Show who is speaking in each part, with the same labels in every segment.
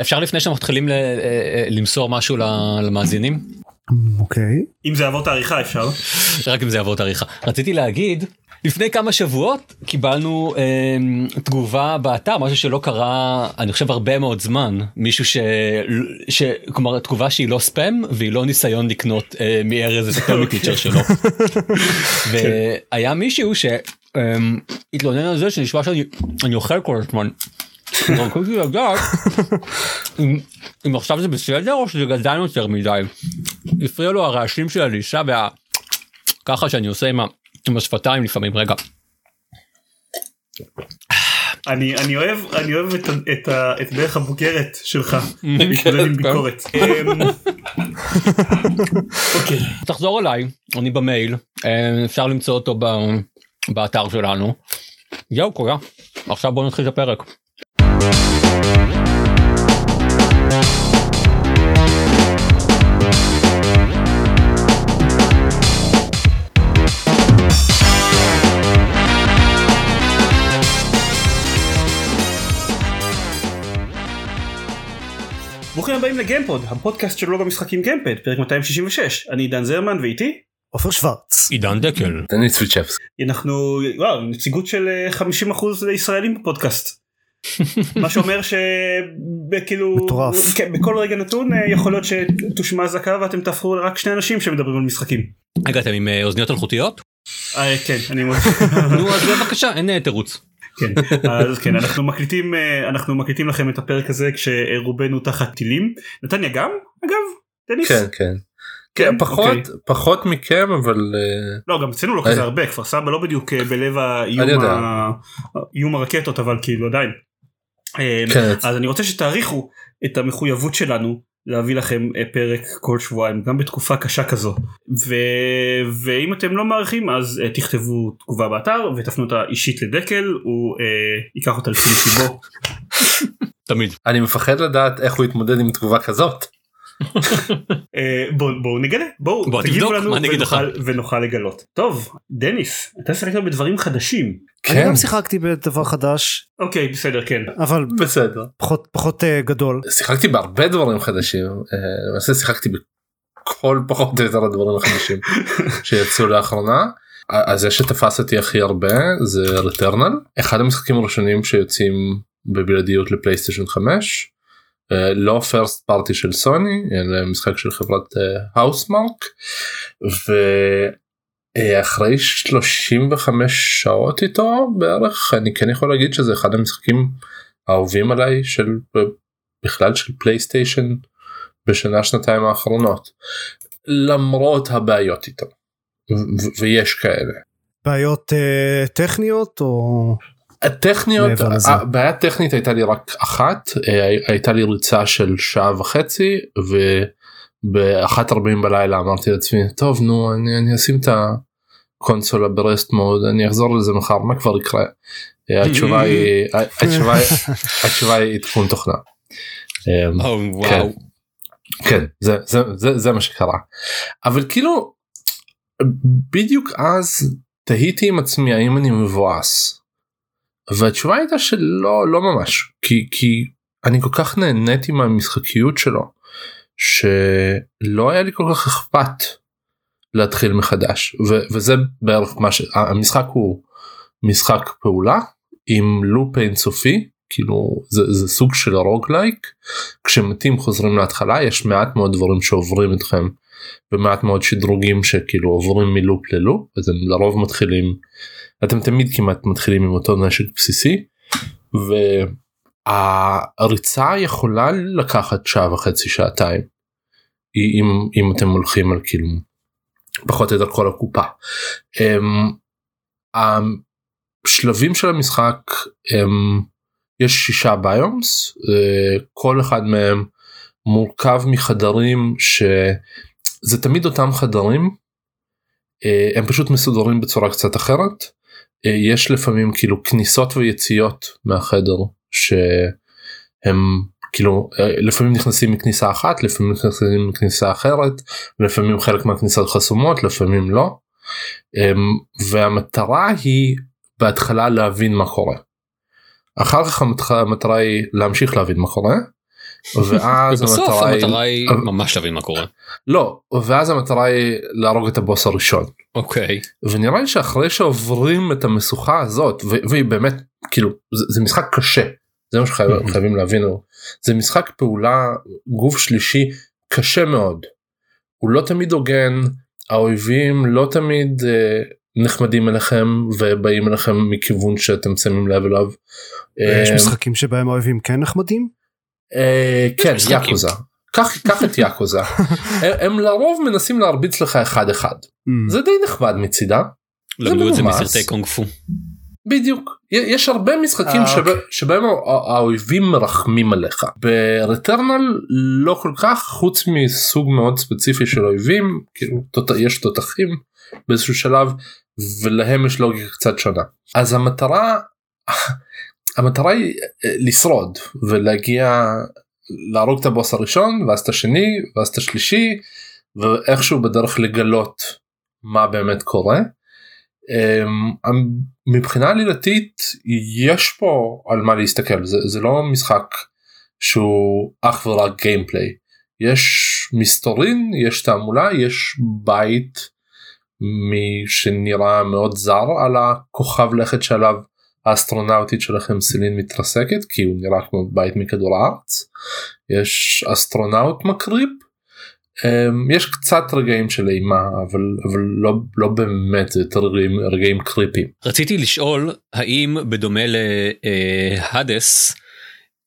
Speaker 1: אפשר לפני שאנחנו מתחילים למסור משהו למאזינים?
Speaker 2: אוקיי.
Speaker 3: אם זה יעבור את העריכה אפשר.
Speaker 1: רק אם זה יעבור את העריכה. רציתי להגיד לפני כמה שבועות קיבלנו אה, תגובה באתר משהו שלא קרה אני חושב הרבה מאוד זמן מישהו ש... ש... כלומר תגובה שהיא לא ספאם והיא לא ניסיון לקנות אה, מארז את הפרמי פיצ'ר שלו. והיה מישהו שהתלונן על זה שנשמע שאני אוכל כל הזמן. רציתי לדעת אם עכשיו זה בסדר או שזה גדל יותר מדי. הפריע לו הרעשים של הלישה וה... ככה שאני עושה עם ה... עם השפתיים לפעמים רגע.
Speaker 3: אני אני אוהב אני אוהב את, את, את דרך הבוגרת שלך להתמודד עם ביקורת.
Speaker 1: אוקיי. תחזור אליי אני במייל אה, אפשר למצוא אותו באתר שלנו. זהו קורה עכשיו בוא נתחיל את הפרק.
Speaker 3: ברוכים הבאים לגיימפוד הפודקאסט של לוג המשחקים גיימפד פרק 266 אני עידן זרמן ואיתי?
Speaker 2: עופר שוורץ.
Speaker 1: עידן דקל.
Speaker 4: דניס ויצ'בסקי
Speaker 3: אנחנו וואו נציגות של 50% אה, לישראלים בפודקאסט. מה שאומר שכאילו
Speaker 2: מטורף
Speaker 3: כן, בכל רגע נתון אה, יכול להיות שתושמע אזעקה ואתם תהפכו רק שני אנשים שמדברים על משחקים.
Speaker 1: רגע אתם עם אה, אוזניות אלחוטיות?
Speaker 3: כן אני
Speaker 1: נו אז בבקשה אין תירוץ.
Speaker 3: כן, אז כן אנחנו מקליטים אה, אנחנו מקליטים לכם את הפרק הזה כשרובנו תחת טילים נתניה גם אגב דניס?
Speaker 4: כן כן. כן, פחות אוקיי. פחות מכם אבל אה,
Speaker 3: לא גם אצלנו לא כזה הרבה כפר סבא לא בדיוק אה, בלב האיום הרקטות אבל כאילו עדיין. כן. אז אני רוצה שתעריכו את המחויבות שלנו להביא לכם אה, פרק כל שבועיים גם בתקופה קשה כזו ו... ואם אתם לא מעריכים אז uh, תכתבו תגובה באתר ותפנו אותה אישית לדקל הוא uh, ייקח אותה לפי שיבו.
Speaker 1: תמיד.
Speaker 4: אני מפחד לדעת איך הוא יתמודד עם תגובה כזאת.
Speaker 3: בואו בוא נגלה בואו
Speaker 1: בוא, תגידו לנו
Speaker 3: ונוכל, ונוכל לגלות טוב דניס אתה שיחקת בדברים חדשים.
Speaker 2: כן. אני גם שיחקתי בדבר חדש.
Speaker 3: אוקיי בסדר כן.
Speaker 2: אבל
Speaker 4: בסדר.
Speaker 2: פחות פחות uh, גדול.
Speaker 4: שיחקתי בהרבה דברים חדשים. uh, למעשה שיחקתי בכל פחות או יותר הדברים החדשים שיצאו לאחרונה. אז זה שתפס אותי הכי הרבה זה Returnal אחד המשחקים הראשונים שיוצאים בבלעדיות לפלייסטיישן 5 אה, לא first party של סוני אלא משחק של חברת Housemarque ואחרי 35 שעות איתו בערך אני כן יכול להגיד שזה אחד המשחקים האהובים עליי של בכלל של פלייסטיישן בשנה שנתיים האחרונות למרות הבעיות איתו ויש כאלה.
Speaker 2: בעיות uh, טכניות או
Speaker 4: הטכניות הבעיה הטכנית הייתה לי רק אחת אה, הייתה לי ריצה של שעה וחצי וב-1.40 בלילה אמרתי לעצמי טוב נו אני, אני אשים את הקונסולה ברסט מוד אני אחזור לזה מחר מה כבר יקרה. אה, התשובה היא התשובה התשובה היא עדכון תוכנה.
Speaker 1: אה, כן,
Speaker 4: כן זה, זה, זה, זה מה שקרה. אבל כאילו בדיוק אז תהיתי עם עצמי האם אני מבואס והתשובה הייתה שלא לא ממש. כי כי אני כל כך נהניתי מהמשחקיות שלו שלא היה לי כל כך אכפת להתחיל מחדש. ו- וזה בערך מה שהמשחק הוא משחק פעולה עם לופ אינסופי כאילו זה, זה סוג של רוגלייק. כשמתים חוזרים להתחלה יש מעט מאוד דברים שעוברים אתכם ומעט מאוד שדרוגים שכאילו עוברים מלופ ללופ אז הם לרוב מתחילים אתם תמיד כמעט מתחילים עם אותו נשק בסיסי והריצה יכולה לקחת שעה וחצי שעתיים אם אם אתם הולכים על כאילו פחות או יותר כל הקופה. Um, השלבים של המשחק הם יש שישה ביומס uh, כל אחד מהם מורכב מחדרים שזה תמיד אותם חדרים uh, הם פשוט מסודרים בצורה קצת אחרת אה, יש לפעמים כאילו כניסות ויציאות מהחדר שהם כאילו אה, לפעמים נכנסים מכניסה אחת לפעמים נכנסים מכניסה אחרת לפעמים חלק מהכניסות חסומות לפעמים לא אמ, והמטרה היא בהתחלה להבין מה קורה. אחר כך המטרה היא להמשיך להבין מה קורה ואז
Speaker 1: ובסוף
Speaker 4: המטרה
Speaker 1: המטרה היא ממש להבין מה קורה.
Speaker 4: לא ואז המטרה היא להרוג את הבוס הראשון
Speaker 1: אוקיי.
Speaker 4: ונראה לי שאחרי שעוברים את המשוכה הזאת והיא באמת כאילו זה, זה משחק קשה זה מה שחייבים חייבים להבין זה משחק פעולה גוף שלישי קשה מאוד הוא לא תמיד הוגן האויבים לא תמיד אה, נחמדים אליכם ובאים אליכם מכיוון שאתם שמים לב אליו.
Speaker 2: יש
Speaker 4: אה,
Speaker 2: משחקים שבהם האויבים כן נחמדים?
Speaker 4: אה, כן. יאקוזה קח את יאקוזה הם, לרוב מנסים להרביץ לך אחד אחד
Speaker 2: Mm.
Speaker 4: זה די נחמד מצידה
Speaker 1: למדו את זה. מסרטי קונג פו.
Speaker 4: בדיוק יש הרבה משחקים
Speaker 2: אה,
Speaker 4: שב,
Speaker 2: אוקיי.
Speaker 4: שבהם הא- האויבים מרחמים עליך ברטרנל לא כל כך חוץ מסוג מאוד ספציפי של אויבים כאילו יש תותחים באיזשהו שלב ולהם יש לוגיקה קצת שונה אז המטרה המטרה היא אה, לשרוד ולהגיע להרוג את הבוס הראשון ואז את השני ואז את השלישי ואיכשהו בדרך לגלות מה באמת קורה. אמ, מבחינה עלילתית יש פה על מה להסתכל. זה, זה לא משחק שהוא אך ורק gameplay. יש מסתורין יש תעמולה יש בית שנראה מאוד זר על הכוכב לכת שעליו האסטרונאוטית שלכם סלין מתרסקת כי הוא נראה כמו בית מכדור הארץ יש אסטרונאוט קריפי אמ, יש קצת רגעים של אימה אבל אבל לא לא באמת זה יותר רגעים, רגעים קריפים
Speaker 1: רציתי לשאול האם בדומה להדס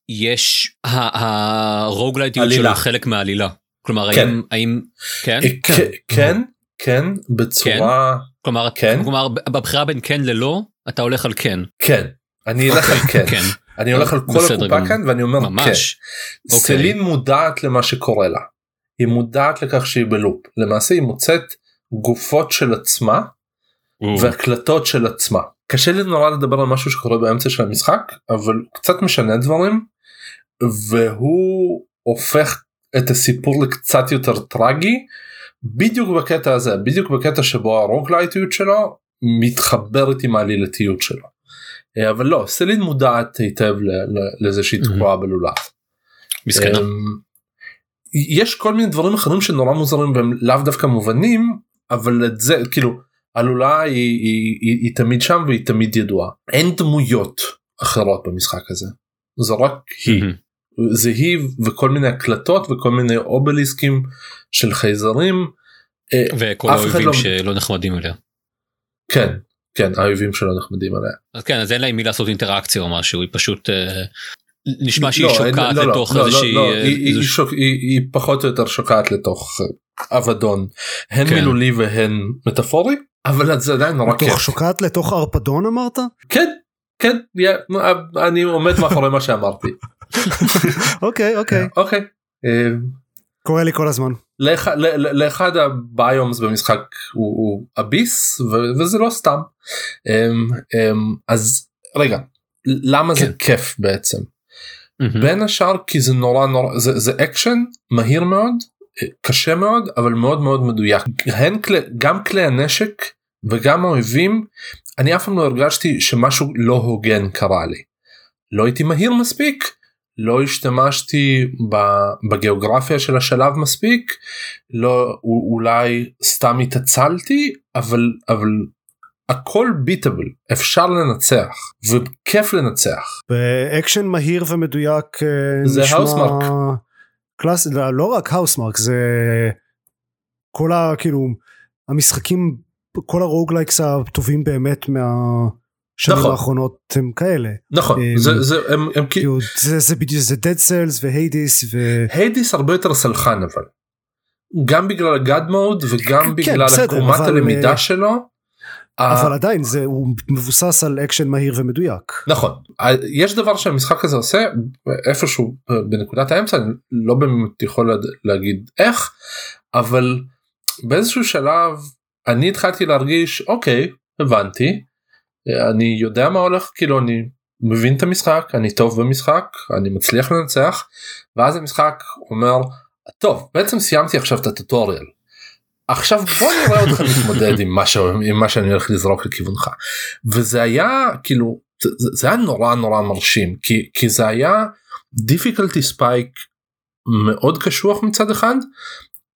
Speaker 1: יש הרוגלייטיות שלו. חלק מהעלילה. כלומר
Speaker 4: כן.
Speaker 1: האם האם כן
Speaker 4: אה, כן כן כן בצורה
Speaker 1: כלומר
Speaker 4: כן.
Speaker 1: כלומר בבחירה בין כן ללא אתה הולך על כן
Speaker 4: כן אני אלך על כן
Speaker 1: כן
Speaker 4: אני הולך על כל הקופה. כאן ואני אומר כן
Speaker 1: ממש אוקיי.
Speaker 4: סלין מודעת למה שקורה לה. היא מודעת לכך שהיא בלופ למעשה היא מוצאת גופות של עצמה והקלטות של עצמה. קשה לי נורא לדבר על משהו שקורה באמצע של המשחק אבל קצת משנה דברים והוא הופך את הסיפור לקצת יותר טרגי בדיוק בקטע הזה בדיוק בקטע שבו הרוגלייטיות שלו מתחברת עם העלילתיות שלו. אה, אבל לא סלין מודעת היטב לזה שהיא תקועה בלולב.
Speaker 1: מסכנה.
Speaker 4: אמ, יש כל מיני דברים אחרים שנורא מוזרים והם לאו דווקא מובנים אבל את זה כאילו הלולה היא, היא, היא, היא תמיד שם והיא תמיד ידועה אין דמויות אחרות במשחק הזה זו רק היא. זה היא וכל מיני הקלטות וכל מיני אובליסקים של חייזרים אה,
Speaker 1: וכל האויבים
Speaker 4: לא-
Speaker 1: שלא נחמדים אליה.
Speaker 4: כן כן האויבים שלא נחמדים עליה.
Speaker 1: אז כן אז אין לה עם מי לעשות אינטראקציה או משהו היא פשוט אה, נשמע שהיא
Speaker 4: לא,
Speaker 1: שוקעת
Speaker 4: לא,
Speaker 1: לתוך
Speaker 4: לא,
Speaker 1: איזושהי
Speaker 4: לא,
Speaker 1: אה,
Speaker 4: היא- היא-
Speaker 1: איזוש-
Speaker 4: היא שוק- היא היא פחות או יותר שוקעת לתוך אה, אבדון הן
Speaker 1: כן.
Speaker 4: מילולי והן מטאפורי אבל זה עדיין נורא כיף.
Speaker 2: לתוך שוקעת לתוך ערפדון אמרת?
Speaker 4: כן כן יא- אני עומד מאחורי מה שאמרתי
Speaker 2: אוקיי אוקיי
Speaker 4: אוקיי.
Speaker 2: קורה לי כל הזמן.
Speaker 4: לאח- ל- ל- לאחד ה biomes במשחק הוא, הוא abyss ו- וזה לא סתם אמ, אמ, אז רגע למה זה
Speaker 1: כן.
Speaker 4: כיף בעצם. בין השאר כי זה נורא נורא זה, זה אקשן מהיר מאוד אה, קשה מאוד אבל מאוד מאוד מדויק הן כלי, גם כלי הנשק וגם האויבים אני אף פעם לא הרגשתי שמשהו לא הוגן קרה לי. לא הייתי מהיר מספיק לא השתמשתי בגיאוגרפיה של השלב מספיק לא אולי סתם התעצלתי אבל אבל הכל beatable אפשר לנצח וכיף לנצח
Speaker 2: באקשן מהיר ומדויק אה,
Speaker 4: זה
Speaker 2: נשמע
Speaker 4: Housemarque.
Speaker 2: קלאסי לא לא רק Housemarque זה כל ה... כאילו המשחקים כל ה roguelikes הטובים באמת מהשנים
Speaker 4: נכון.
Speaker 2: האחרונות הם כאלה.
Speaker 4: נכון
Speaker 2: אמ,
Speaker 4: זה זה הם, הם כאילו
Speaker 2: זה זה בדיוק זה Dead Cells ו Hades ו...
Speaker 4: Hades הרבה יותר סלחן אבל גם בגלל ה God mode וגם
Speaker 2: כן,
Speaker 4: בגלל עקומת
Speaker 2: אבל,
Speaker 4: הלמידה
Speaker 2: אה,
Speaker 4: שלו.
Speaker 2: אבל עדיין זה הוא מבוסס על אקשן מהיר ומדויק.
Speaker 4: נכון יש דבר שהמשחק הזה עושה איפשהו אה, בנקודת האמצע אני לא באמת יכול להגיד איך אבל באיזשהו שלב אני התחלתי להרגיש אוקיי הבנתי אני יודע מה הולך כאילו אני מבין את המשחק אני טוב במשחק אני מצליח לנצח ואז המשחק אומר טוב בעצם סיימתי עכשיו את הטוטוריאל עכשיו בוא נראה אותך מתמודד עם. עם מה שאני הולך לזרוק לכיוונך וזה היה כאילו זה, היה נורא נורא מרשים כי כי זה היה difficulty spike מאוד קשוח מצד אחד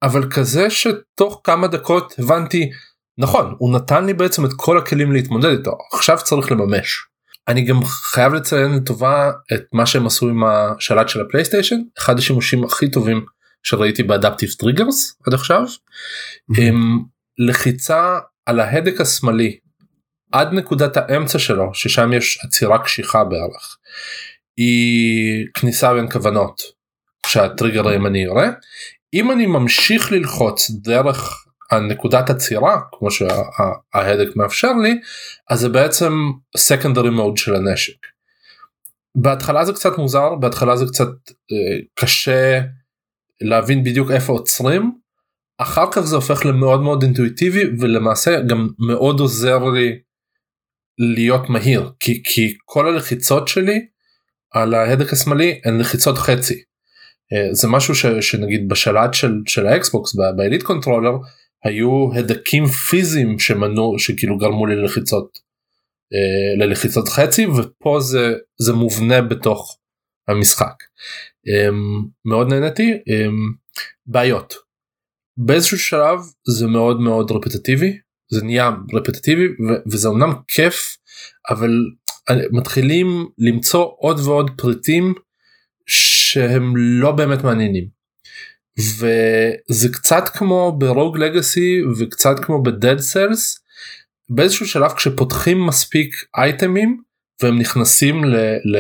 Speaker 4: אבל כזה שתוך כמה דקות הבנתי נכון הוא נתן לי בעצם את כל הכלים להתמודד איתו עכשיו צריך לממש. אני גם חייב לציין לטובה את מה שהם עשו עם השלט של הפלייסטיישן אחד השימושים הכי טובים שראיתי ב adaptive triggers עד עכשיו. עם לחיצה על ההדק השמאלי עד נקודת האמצע שלו ששם יש עצירה קשיחה בערך. היא כניסה בין כוונות שהטריגר הימני יראה. אם אני ממשיך ללחוץ דרך הנקודת עצירה כמו שההדק מאפשר לי אז זה בעצם secondary mode של הנשק. בהתחלה זה קצת מוזר בהתחלה זה קצת אה, קשה להבין בדיוק איפה עוצרים אחר כך זה הופך למאוד מאוד אינטואיטיבי ולמעשה גם מאוד עוזר לי להיות מהיר כי, כי כל הלחיצות שלי על ההדק השמאלי הן לחיצות חצי. אה, זה משהו ש, שנגיד בשלט של, של האקסבוקס ב elite controller היו הדקים פיזיים שמנו שכאילו גרמו לי ללחיצות אה, ללחיצות חצי ופה זה זה מובנה בתוך המשחק. אמ, מאוד נהניתי אמ, בעיות באיזשהו שלב זה מאוד מאוד רפטטיבי זה נהיה רפטטיבי וזה אמנם כיף אבל מתחילים למצוא עוד ועוד פריטים שהם לא באמת מעניינים. וזה קצת כמו ברוג לגאסי וקצת כמו בדד סלס באיזשהו שלב כשפותחים מספיק אייטמים והם נכנסים ל... ל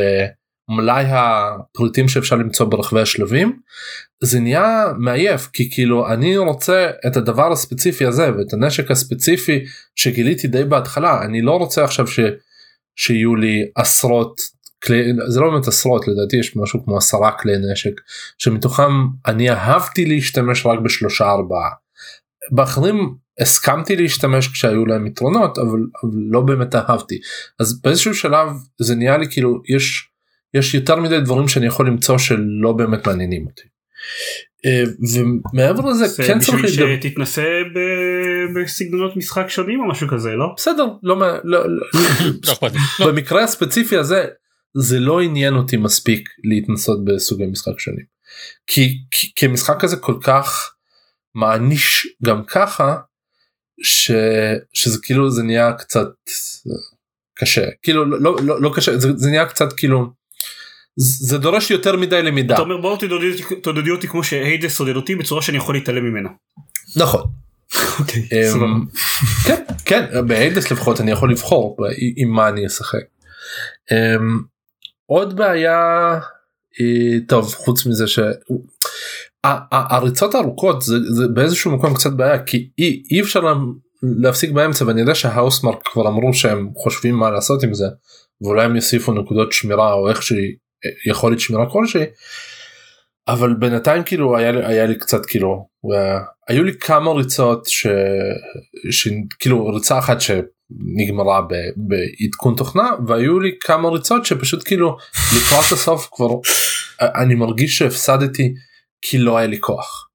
Speaker 4: מלאי הפריטים שאפשר למצוא ברחבי השלבים זה נהיה מעייף כי כאילו אני רוצה את הדבר הספציפי הזה ואת הנשק הספציפי שגיליתי די בהתחלה אני לא רוצה עכשיו ש, שיהיו לי עשרות כלי זה לא באמת עשרות לדעתי יש משהו כמו עשרה כלי נשק שמתוכם אני אהבתי להשתמש רק בשלושה ארבעה. באחרים הסכמתי להשתמש כשהיו להם יתרונות אבל, אבל לא באמת אהבתי אז באיזשהו שלב זה נהיה לי כאילו יש יש יותר מדי דברים שאני יכול למצוא שלא באמת מעניינים אותי. אה, ומעבר לזה כן צריך
Speaker 3: בשביל שתתנסה בסגנונות משחק שונים או משהו כזה לא
Speaker 4: בסדר לא, לא, לא, לא במקרה הספציפי הזה זה לא עניין אותי מספיק להתנסות בסוגי משחק שונים כי, כי, כי המשחק הזה כל כך מעניש גם ככה ש, שזה כאילו זה נהיה קצת קשה כאילו לא לא לא קשה זה, זה נהיה קצת כאילו זה דורש יותר מדי למידה.
Speaker 3: אתה אומר בואו תודדי אותי כמו שהיידס עודד אותי בצורה שאני יכול להתעלם ממנה.
Speaker 4: נכון. אוקיי, אמ, כן כן בהיידס לפחות אני יכול לבחור עם מה אני אשחק. עוד בעיה טוב חוץ מזה שהריצות הארוכות זה, זה באיזשהו מקום קצת בעיה כי אי, אי אפשר להפסיק באמצע ואני יודע שהאוסמרק כבר אמרו שהם חושבים מה לעשות עם זה ואולי הם יוסיפו נקודות שמירה או איך שהיא יכולת שמירה כלשהי. אבל בינתיים כאילו היה לי היה לי קצת כאילו היו לי כמה ריצות ש... שכאילו ריצה אחת שנגמרה ב... בעדכון תוכנה והיו לי כמה ריצות שפשוט כאילו לקראת הסוף כבר אני מרגיש שהפסדתי כי לא היה לי כוח.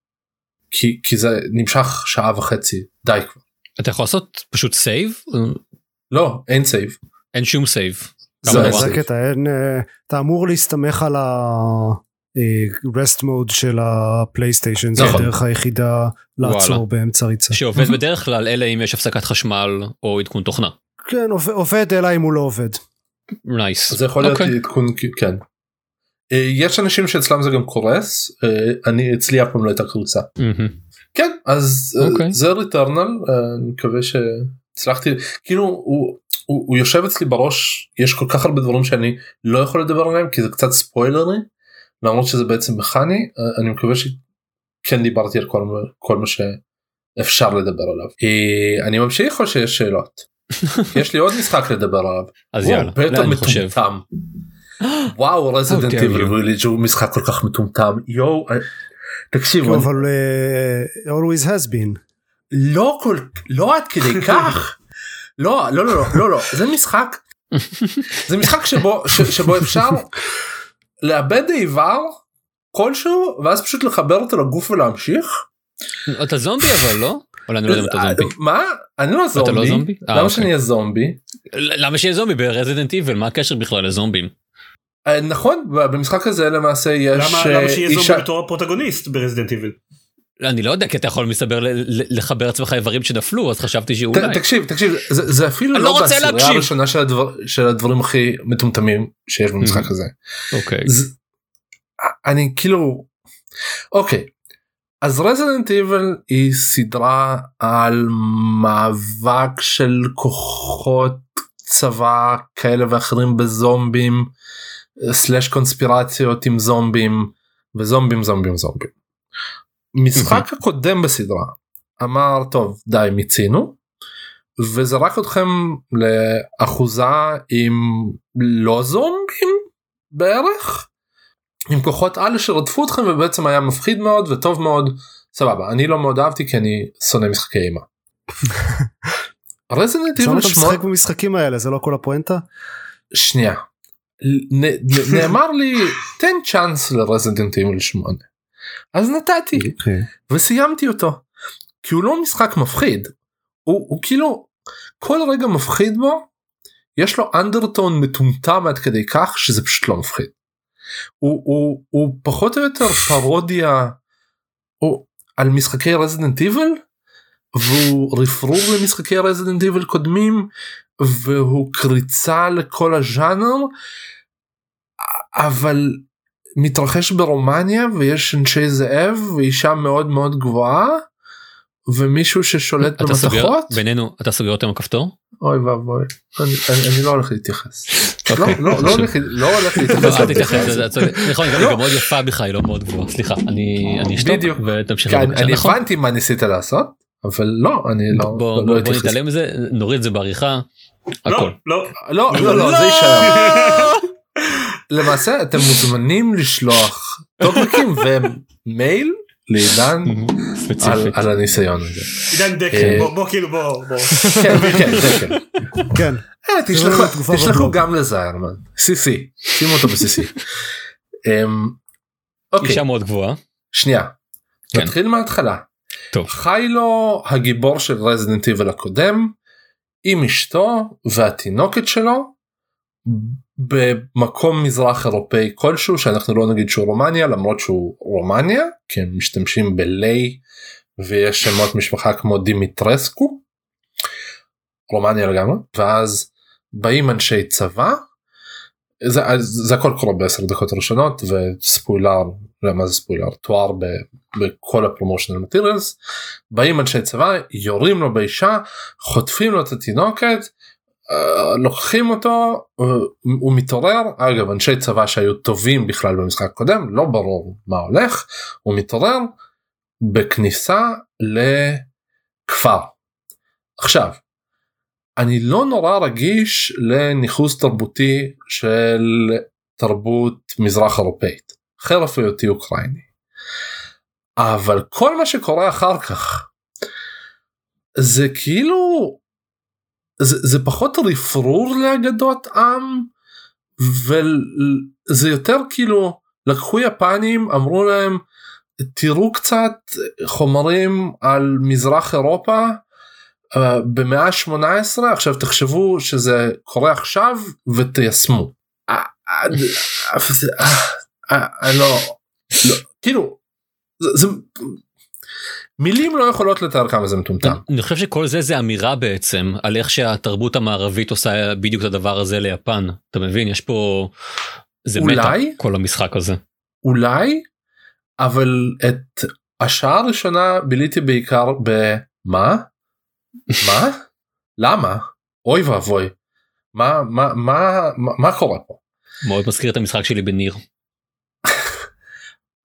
Speaker 4: כי, כי זה נמשך שעה וחצי די כבר.
Speaker 1: אתה יכול לעשות פשוט save?
Speaker 4: לא אין save.
Speaker 1: אין שום save.
Speaker 2: זה הקטע, אין, אה, אתה אמור להסתמך על ה-rest mode של הפלייסטיישן, זה נכון. הדרך היחידה לעצור באמצע ריצה.
Speaker 1: שעובד בדרך כלל אלא אם יש הפסקת חשמל או עדכון תוכנה.
Speaker 2: כן עובד אלא אם הוא לא עובד.
Speaker 1: nice.
Speaker 4: זה יכול להיות אוקיי. עדכון כן. אה, יש אנשים שאצלם זה גם קורס אה, אני אצלי אף פעם לא הייתה קריסה. כן אז אוקיי. זה ריטרנל אני מקווה שהצלחתי כאילו הוא הוא, הוא יושב אצלי בראש יש כל כך הרבה דברים שאני לא יכול לדבר עליהם כי זה קצת ספוילרי למרות שזה בעצם מכני אני מקווה שכן דיברתי על כל, כל מה שאפשר לדבר עליו. אה, אני ממשיך או שיש שאלות? יש לי עוד משחק לדבר עליו.
Speaker 1: אז יאללה לאן חושב.
Speaker 4: וואו רזידנט איבל וויליג' הוא משחק כל כך מטומטם. יואו אה, תקשיבו
Speaker 2: אבל uh, always has been.
Speaker 4: לא כל לא עד כדי כך. לא לא לא לא לא לא. זה משחק זה משחק שבו ש, שבו אפשר לאבד איבר כלשהו ואז פשוט לחבר אותו לגוף ולהמשיך.
Speaker 1: אתה זומבי אבל לא? אולי אני לא יודע אם אתה זומבי.
Speaker 4: מה? אני לא זומבי. אתה לא זומבי? למה אה, שאני אהיה זומבי?
Speaker 1: למה שיהיה זומבי ב Resident Evil מה הקשר בכלל לזומבים?
Speaker 4: נכון במשחק הזה למעשה יש
Speaker 3: למה, למה שיהיה אישה... זומבי בתור הפרוטגוניסט ב Resident Evil?
Speaker 1: אני לא יודע כי אתה יכול מסתבר לחבר עצמך איברים שנפלו אז חשבתי שאולי
Speaker 4: תקשיב תקשיב זה, זה אפילו לא,
Speaker 1: לא
Speaker 4: בסדרה הראשונה של, הדבר, של הדברים הכי מטומטמים שיש במשחק הזה.
Speaker 1: אוקיי.
Speaker 4: אני כאילו אוקיי אז Resident Evil היא סדרה על מאבק של כוחות צבא כאלה ואחרים בזומבים סלאש קונספירציות עם זומבים וזומבים זומבים זומבים. משחק הקודם בסדרה אמר טוב די מיצינו וזרק אתכם לאחוזה עם לא זומבים בערך עם כוחות על שרדפו אתכם ובעצם היה מפחיד מאוד וטוב מאוד סבבה אני לא מאוד אהבתי כי אני שונא משחקי אימה.
Speaker 2: רזינט איבל משחק במשחקים האלה זה לא כל הפואנטה?
Speaker 4: שנייה. נאמר לי תן צ'אנס לרזינט איבל 8. אז נתתי okay. אוקיי. וסיימתי אותו. כי הוא לא משחק מפחיד. הוא, הוא כאילו כל רגע מפחיד בו יש לו אנדרטון מטומטם עד כדי כך שזה פשוט לא מפחיד. הוא, הוא, הוא פחות או יותר פרודיה הוא, על משחקי Resident Evil והוא רפרור למשחקי Resident Evil קודמים והוא קריצה לכל הז'אנר אבל מתרחש ברומניה ויש אנשי זאב ואישה מאוד מאוד גבוהה ומישהו ששולט במתכות.
Speaker 1: בינינו אתה סוגר אותה עם הכפתור?
Speaker 4: אוי ואבוי אני, אני, אני לא הולך להתייחס. לא, לא, לא הולך לא הולך להתייחס.
Speaker 1: נכון היא גם מאוד יפה בכלל היא לא מאוד גבוהה סליחה אני אני אשתוק ותמשיך.
Speaker 4: אני נכון. הבנתי מה ניסית לעשות אבל לא אני לא
Speaker 1: בוא נתעלם מזה נוריד את זה בעריכה.
Speaker 3: לא לא
Speaker 4: לא לא זה יישאר. למעשה אתם מוזמנים לשלוח טוקבקים ומייל לעידן על הניסיון הזה.
Speaker 3: עידן דקל בוא כאילו בוא בוא.
Speaker 4: כן כן דקל.
Speaker 2: כן.
Speaker 4: תשלחו גם לזיירמן. סיסי. שימו אותו בסיסי.
Speaker 1: אישה מאוד גבוהה.
Speaker 4: שנייה. נתחיל מההתחלה.
Speaker 1: טוב.
Speaker 4: חי לו הגיבור של רזידנט איבל הקודם עם אשתו והתינוקת שלו במקום מזרח אירופאי כלשהו שאנחנו לא נגיד שהוא רומניה למרות שהוא רומניה כי הם משתמשים בליי ויש שמות משפחה כמו דימיטרסקו. רומניה לגמרי. ואז באים אנשי צבא. זה, זה הכל קורה בעשר דקות ראשונות וספוילר למה זה ספוילר? תואר ב, בכל הפרומושנל מטיריאלס. באים אנשי צבא יורים לו באישה חוטפים לו את התינוקת לוקחים אותו הוא מתעורר אגב אנשי צבא שהיו טובים בכלל במשחק קודם לא ברור מה הולך הוא מתעורר בכניסה לכפר. עכשיו אני לא נורא רגיש לניכוס תרבותי של תרבות מזרח אירופאית חרף היותי אוקראיני. אבל כל מה שקורה אחר כך זה כאילו זה, זה פחות רפרור לאגדות עם וזה יותר כאילו לקחו יפנים אמרו להם תראו קצת חומרים על מזרח אירופה uh, במאה ה-18 עכשיו תחשבו שזה קורה עכשיו ותיישמו. אה, אה, לא, לא כאילו זה מילים לא יכולות לתאר כמה זה מטומטם.
Speaker 1: אני חושב שכל זה זה אמירה בעצם על איך שהתרבות המערבית עושה בדיוק את הדבר הזה ליפן אתה מבין יש פה זה אולי מטה כל המשחק הזה.
Speaker 4: אולי אבל את השעה הראשונה ביליתי בעיקר במה מה למה אוי ואבוי מה מה מה מה קורה פה.
Speaker 1: מאוד מזכיר את המשחק שלי בניר.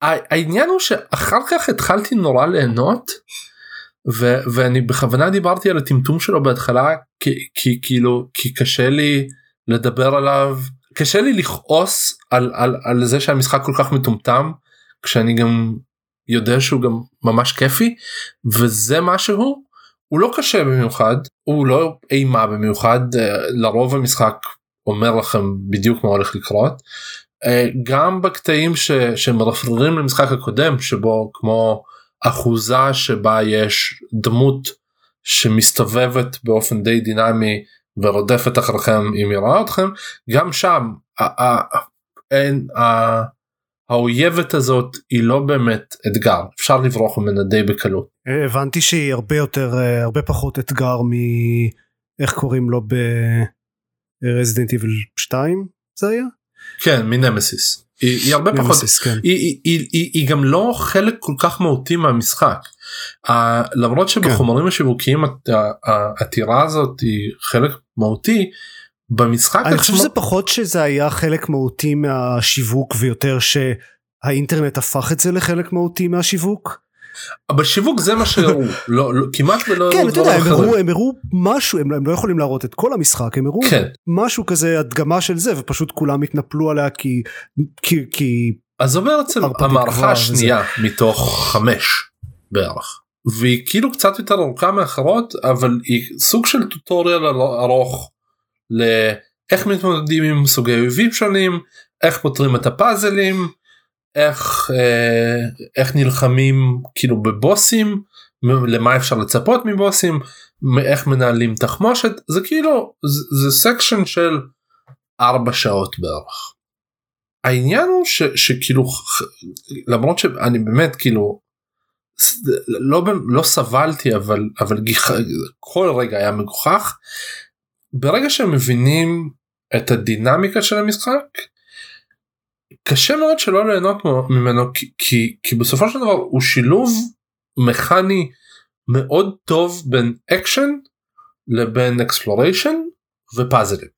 Speaker 4: העניין הוא שאחר כך התחלתי נורא ליהנות ו- ואני בכוונה דיברתי על הטמטום שלו בהתחלה כי, כאילו כי קשה לי לדבר עליו קשה לי לכעוס על, על, על זה שהמשחק כל כך מטומטם כשאני גם יודע שהוא גם ממש כיפי וזה משהו הוא לא קשה במיוחד הוא לא אימה במיוחד לרוב המשחק אומר לכם בדיוק מה הולך לקרות אה, גם בקטעים ש, שמרפררים למשחק הקודם שבו כמו אחוזה שבה יש דמות שמסתובבת באופן די דינמי ורודפת אחריכם אם היא רואה אתכם גם שם אין האויבת הזאת היא לא באמת אתגר אפשר לברוח ממנה די בקלות.
Speaker 2: הבנתי שהיא הרבה יותר הרבה פחות אתגר מ... איך קוראים לו ברזידנט איבל 2 זה היה?
Speaker 4: כן מנמסיס. היא, היא הרבה פחות כן. היא, היא, היא, היא, היא גם לא חלק כל כך מהותי מהמשחק uh, למרות שבחומרים כן. השיווקיים העתירה הזאת היא חלק מהותי במשחק
Speaker 2: אני חושב שזה פחות שזה היה חלק מהותי מהשיווק ויותר שהאינטרנט הפך את זה לחלק מהותי מהשיווק.
Speaker 4: בשיווק זה מה שהראו לא, לא כמעט ולא
Speaker 2: כן אתה יודע הם הראו, הם הראו משהו הם, הם לא יכולים להראות את כל המשחק הם הראו כן. משהו כזה הדגמה של זה ופשוט כולם התנפלו עליה כי כי כי
Speaker 4: אז אומר אצל המערכה השנייה וזה. מתוך חמש בערך והיא כאילו קצת יותר ארוכה מאחרות אבל היא סוג של tutorial ארוך לאיך מתמודדים עם סוגי אויבים שונים איך פותרים את הפאזלים איך אה, איך נלחמים כאילו בבוסים למה אפשר לצפות מבוסים איך מנהלים תחמושת זה כאילו זה, זה section של ארבע שעות בערך. העניין הוא ש, שכאילו למרות שאני באמת כאילו לא לא סבלתי אבל אבל גיח, כל רגע היה מגוחך ברגע שהם מבינים את הדינמיקה של המשחק קשה מאוד שלא ליהנות ממנו כי, כי, כי בסופו של דבר הוא שילוב מכני מאוד טוב בין אקשן לבין exploration ופאזלים.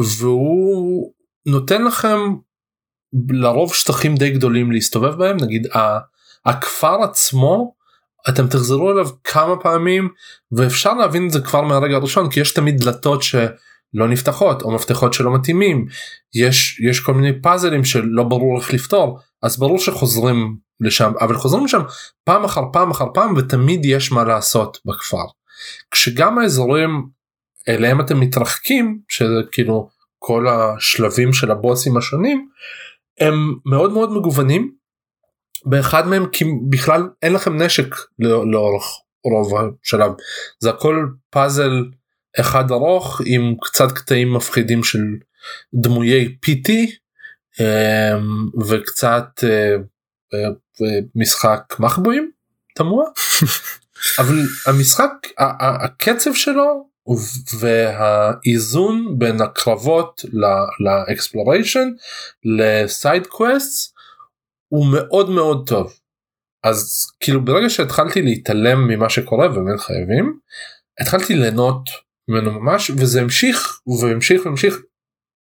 Speaker 4: והוא נותן לכם לרוב שטחים די גדולים להסתובב בהם נגיד הכפר עצמו אתם תחזרו אליו כמה פעמים ואפשר להבין את זה כבר מהרגע הראשון כי יש תמיד דלתות ש... לא נפתחות או מפתחות שלא מתאימים יש יש כל מיני פאזלים שלא ברור איך לפתור אז ברור שחוזרים לשם אבל חוזרים לשם פעם אחר פעם אחר פעם ותמיד יש מה לעשות בכפר. כשגם האזורים אליהם אתם מתרחקים שזה כאילו כל השלבים של הבוסים השונים הם מאוד מאוד מגוונים באחד מהם כי בכלל אין לכם נשק לא, לאורך רוב השלב זה הכל פאזל אחד ארוך עם קצת קטעים מפחידים של דמויי PT אמ, וקצת אה, אה, משחק מחבואים תמוה. אבל המשחק הקצב שלו והאיזון בין הקרבות ל exploration ל side quest הוא מאוד מאוד טוב. אז כאילו ברגע שהתחלתי להתעלם ממה שקורה באמת חייבים התחלתי ליהנות ממנו ממש וזה המשיך והמשיך והמשיך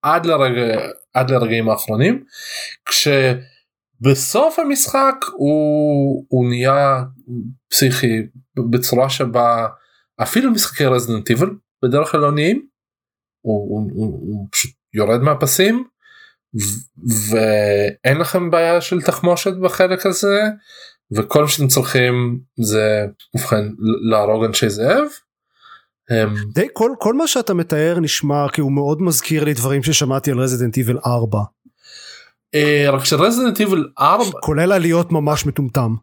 Speaker 4: עד לרגע עד לרגעים האחרונים כשבסוף המשחק הוא, הוא נהיה פסיכי בצורה שבה אפילו משחקי רזדנטיבל בדרך כלל לא נהיים הוא, הוא, הוא, הוא פשוט יורד מהפסים ואין לכם בעיה של תחמושת בחלק הזה וכל מה שאתם צריכים זה ובכן להרוג אנשי זאב
Speaker 2: די כל כל מה שאתה מתאר נשמע כי הוא מאוד מזכיר לי דברים ששמעתי על Resident Evil 4.
Speaker 4: רק ש Resident Evil 4
Speaker 2: כולו לא היה ממש מטומטם.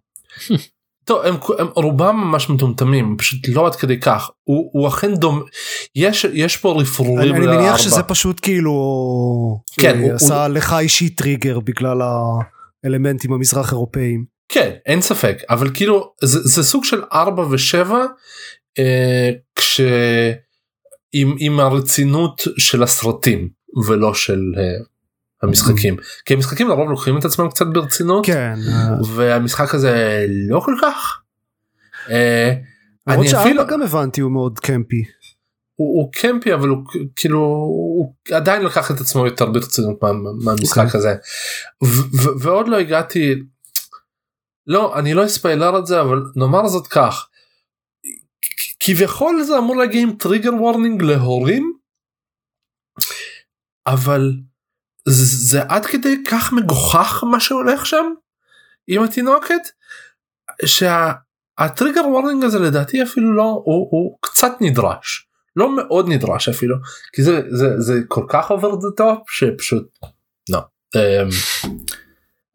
Speaker 4: טוב הם, הם רובם ממש מטומטמים פשוט לא עד כדי כך הוא, הוא אכן דומה יש יש פה רפרורים
Speaker 2: אני, אני מניח שזה פשוט כאילו כן הוא עשה הוא... לך אישי טריגר בגלל האלמנטים המזרח אירופאים
Speaker 4: כן אין ספק אבל כאילו זה, זה סוג של 4 ו7 אה, כש... עם, עם הרצינות של הסרטים ולא של uh, המשחקים mm. כי המשחקים לרוב לוקחים את עצמם קצת ברצינות
Speaker 2: כן
Speaker 4: והמשחק הזה לא כל כך.
Speaker 2: Uh, אני אפילו גם הבנתי הוא מאוד קמפי.
Speaker 4: הוא, הוא קמפי אבל הוא כאילו הוא עדיין לקח את עצמו יותר ברצינות מה, מהמשחק okay. אוקיי. הזה ו, ו, ועוד לא הגעתי לא אני לא אספיילר את זה אבל נאמר זאת כך כביכול זה אמור להגיע עם טריגר וורנינג להורים אבל זה עד כדי כך מגוחך מה שהולך שם עם התינוקת שהטריגר וורנינג הזה לדעתי אפילו לא הוא, הוא קצת נדרש. לא מאוד נדרש אפילו כי זה זה זה כל כך over the top שפשוט לא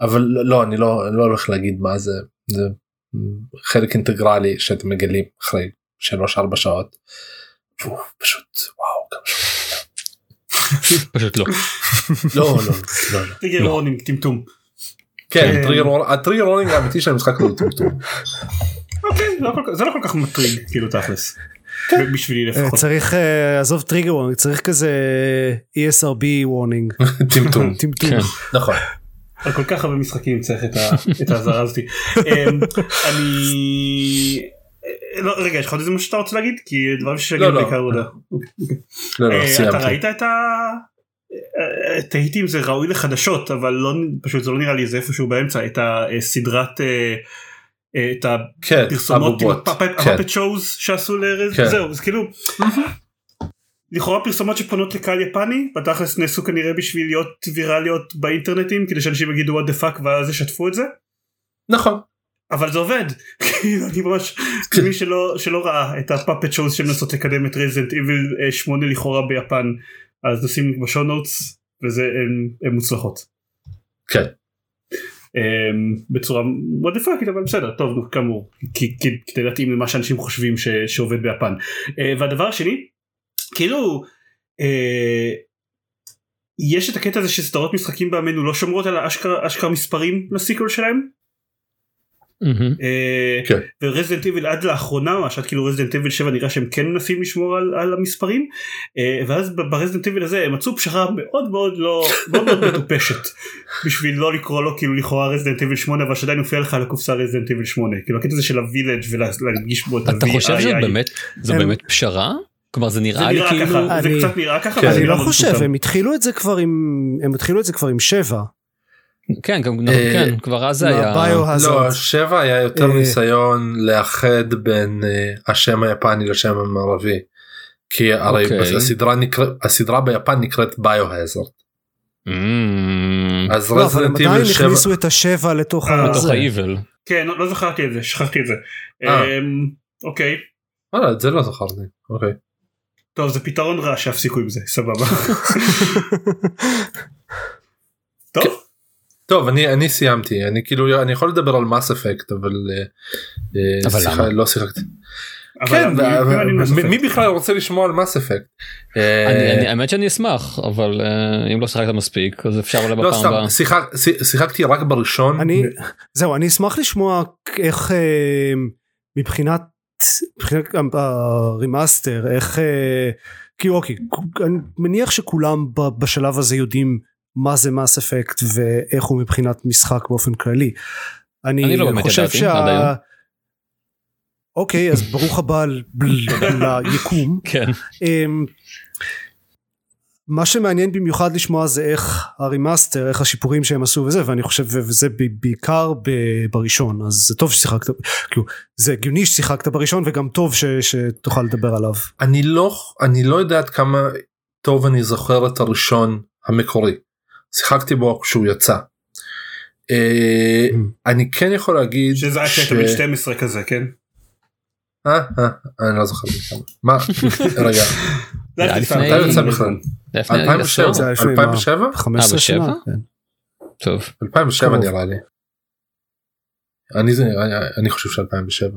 Speaker 4: אבל לא אני לא אני לא הולך להגיד מה זה זה חלק אינטגרלי שאתם מגלים אחרי שלוש ארבע שעות. והוא פשוט וואו.
Speaker 1: פשוט לא.
Speaker 4: לא לא לא.
Speaker 3: טריגר וורנינג טמטום.
Speaker 4: כן הטריגר וורנינג האמיתי של המשחק הוא טמטום.
Speaker 3: אוקיי זה לא כל כך מטרגר כאילו תכלס. בשבילי לפחות.
Speaker 2: צריך עזוב טריגר וורנינג צריך כזה ESRB warning.
Speaker 4: טמטום.
Speaker 2: טמטום.
Speaker 4: נכון.
Speaker 3: על כל כך הרבה משחקים צריך את האזהרה הזאתי. אמ, אני... לא, רגע יש לך עוד איזה משהו שאתה רוצה להגיד? כי דברים ששגים בעיקר לא.
Speaker 4: לא לא
Speaker 3: אה,
Speaker 4: סיימתי.
Speaker 3: אתה ראית את ה... אה, תהיתי אם זה ראוי לחדשות אבל לא פשוט זה לא נראה לי זה איפשהו באמצע את הסדרת אה, את
Speaker 4: כן,
Speaker 3: הפרסומות.
Speaker 4: כן.
Speaker 3: הפאפט שואוז שעשו לארז
Speaker 4: כן.
Speaker 3: זהו אז כאילו לכאורה פרסומות שפונות לקהל יפני בתכלס נעשו כנראה בשביל להיות ויראליות באינטרנטים כדי שאנשים יגידו what the fuck ואז ישתפו את זה
Speaker 4: נכון.
Speaker 3: אבל זה עובד כאילו, אני ממש מי שלא שלא ראה את הפאפט שואוז שמנסות לקדם את רזנט איביל 8 לכאורה ביפן אז נשים בשואו נוטס וזה הן מוצלחות.
Speaker 4: כן.
Speaker 3: אמ, בצורה מאוד פאקית אבל בסדר טוב נו כאמור כדי להתאים למה שאנשים חושבים ש- שעובד ביפן אה, והדבר השני כאילו אה, יש את הקטע הזה שסדרות משחקים בימינו לא שומרות על האשכרה אשכרה מספרים ל
Speaker 1: sequel
Speaker 3: שלהם.
Speaker 4: ו
Speaker 3: Resident Evil עד לאחרונה ממש עד כאילו Resident Evil 7 נראה שהם כן מנסים לשמור על, על המספרים אה, ואז ב Resident Evil הזה הם מצאו פשרה מאוד מאוד לא מאוד מאוד מטופשת בשביל לא לקרוא לו כאילו לכאורה Resident Evil 8 אבל שעדיין הופיע לך על הקופסה Resident Evil 8 כאילו הקטע הזה של ה Village ולהדגיש בו את
Speaker 1: אתה חושב. שזה באמת באמת פשרה? כלומר זה
Speaker 3: זה
Speaker 1: נראה לי
Speaker 3: נראה
Speaker 1: כאילו
Speaker 3: ככה זה קצת נראה ככה
Speaker 4: כן.
Speaker 2: אני לא
Speaker 3: גם
Speaker 2: חושב. הם התחילו את זה כבר עם הם התחילו את זה כבר עם שבע.
Speaker 1: כן גם-
Speaker 4: אה,
Speaker 1: כן כבר אז זה היה.
Speaker 4: לא שבע היה יותר
Speaker 2: אה.
Speaker 4: ניסיון לאחד בין אה, השם היפני לשם המערבי. כי הרי
Speaker 1: אוקיי.
Speaker 4: הסדרה נקראת הסדרה ביפן נקראת Biohazard.
Speaker 1: אמ,
Speaker 4: אז
Speaker 2: לא, אבל הם
Speaker 4: רזידנט
Speaker 2: עדיין
Speaker 4: איביל 7
Speaker 2: הכניסו את השבע לתוך.
Speaker 1: ה-evil.
Speaker 3: כן לא לא זכרתי את זה שכחתי את זה.
Speaker 4: אה.
Speaker 3: אמ, אוקיי
Speaker 4: וואלה, את זה לא זכרתי. אוקיי.
Speaker 3: טוב זה פתרון רע שיפסיקו עם זה סבבה. טוב.
Speaker 4: אני אני סיימתי אני כאילו אני יכול לדבר על מס אפקט אבל אה, אה,
Speaker 1: אבל
Speaker 4: שיחה-
Speaker 1: למה?
Speaker 4: לא שיחקתי. כן. מי בכלל רוצה לשמוע על מס אפקט?
Speaker 1: אני- האמת שאני אשמח אבל אה, אם לא שיחקת מספיק אז אפשר אולי
Speaker 4: לא
Speaker 1: בפעם הבאה.
Speaker 4: שיחק- שי- שיחקתי רק בראשון.
Speaker 2: אני זהו אני אשמח לשמוע איך אה, מבחינת ה remaster איך אה, כי אוקיי אני מניח שכולם בשלב הזה יודעים מה זה Mass Effect ואיך הוא מבחינת משחק באופן כללי.
Speaker 1: אני לא באמת עד היום.
Speaker 2: אוקיי אז ברוך הבא ל- ליקום.
Speaker 1: כן
Speaker 2: אמ, מה שמעניין במיוחד לשמוע זה איך ה remaster איך השיפורים שהם עשו וזה ואני חושב וזה בעיקר ב- בראשון אז זה טוב ששיחקת כאילו זה הגיוני ששיחקת בראשון וגם טוב ש, שתוכל לדבר עליו.
Speaker 4: אני לא אני לא יודע עד כמה טוב אני זוכר את הראשון המקורי. שיחקתי בו כשהוא יצא. אה,
Speaker 2: Mm.
Speaker 4: אני כן יכול להגיד
Speaker 3: שזה היה קטע בן 12 כזה כן?
Speaker 4: אה, אה, אני לא זוכר. מה רגע
Speaker 3: זה היה
Speaker 1: היה
Speaker 3: לפני-
Speaker 1: לפני-
Speaker 4: מתי יצא בכלל?
Speaker 1: לפני
Speaker 4: 2007
Speaker 2: זה היה לפני מה?
Speaker 4: 2007
Speaker 2: 15
Speaker 1: אה,
Speaker 2: שנה. כן.
Speaker 1: טוב
Speaker 4: 2007
Speaker 2: קרוב.
Speaker 4: נראה לי. אני זה אני חושב ש2007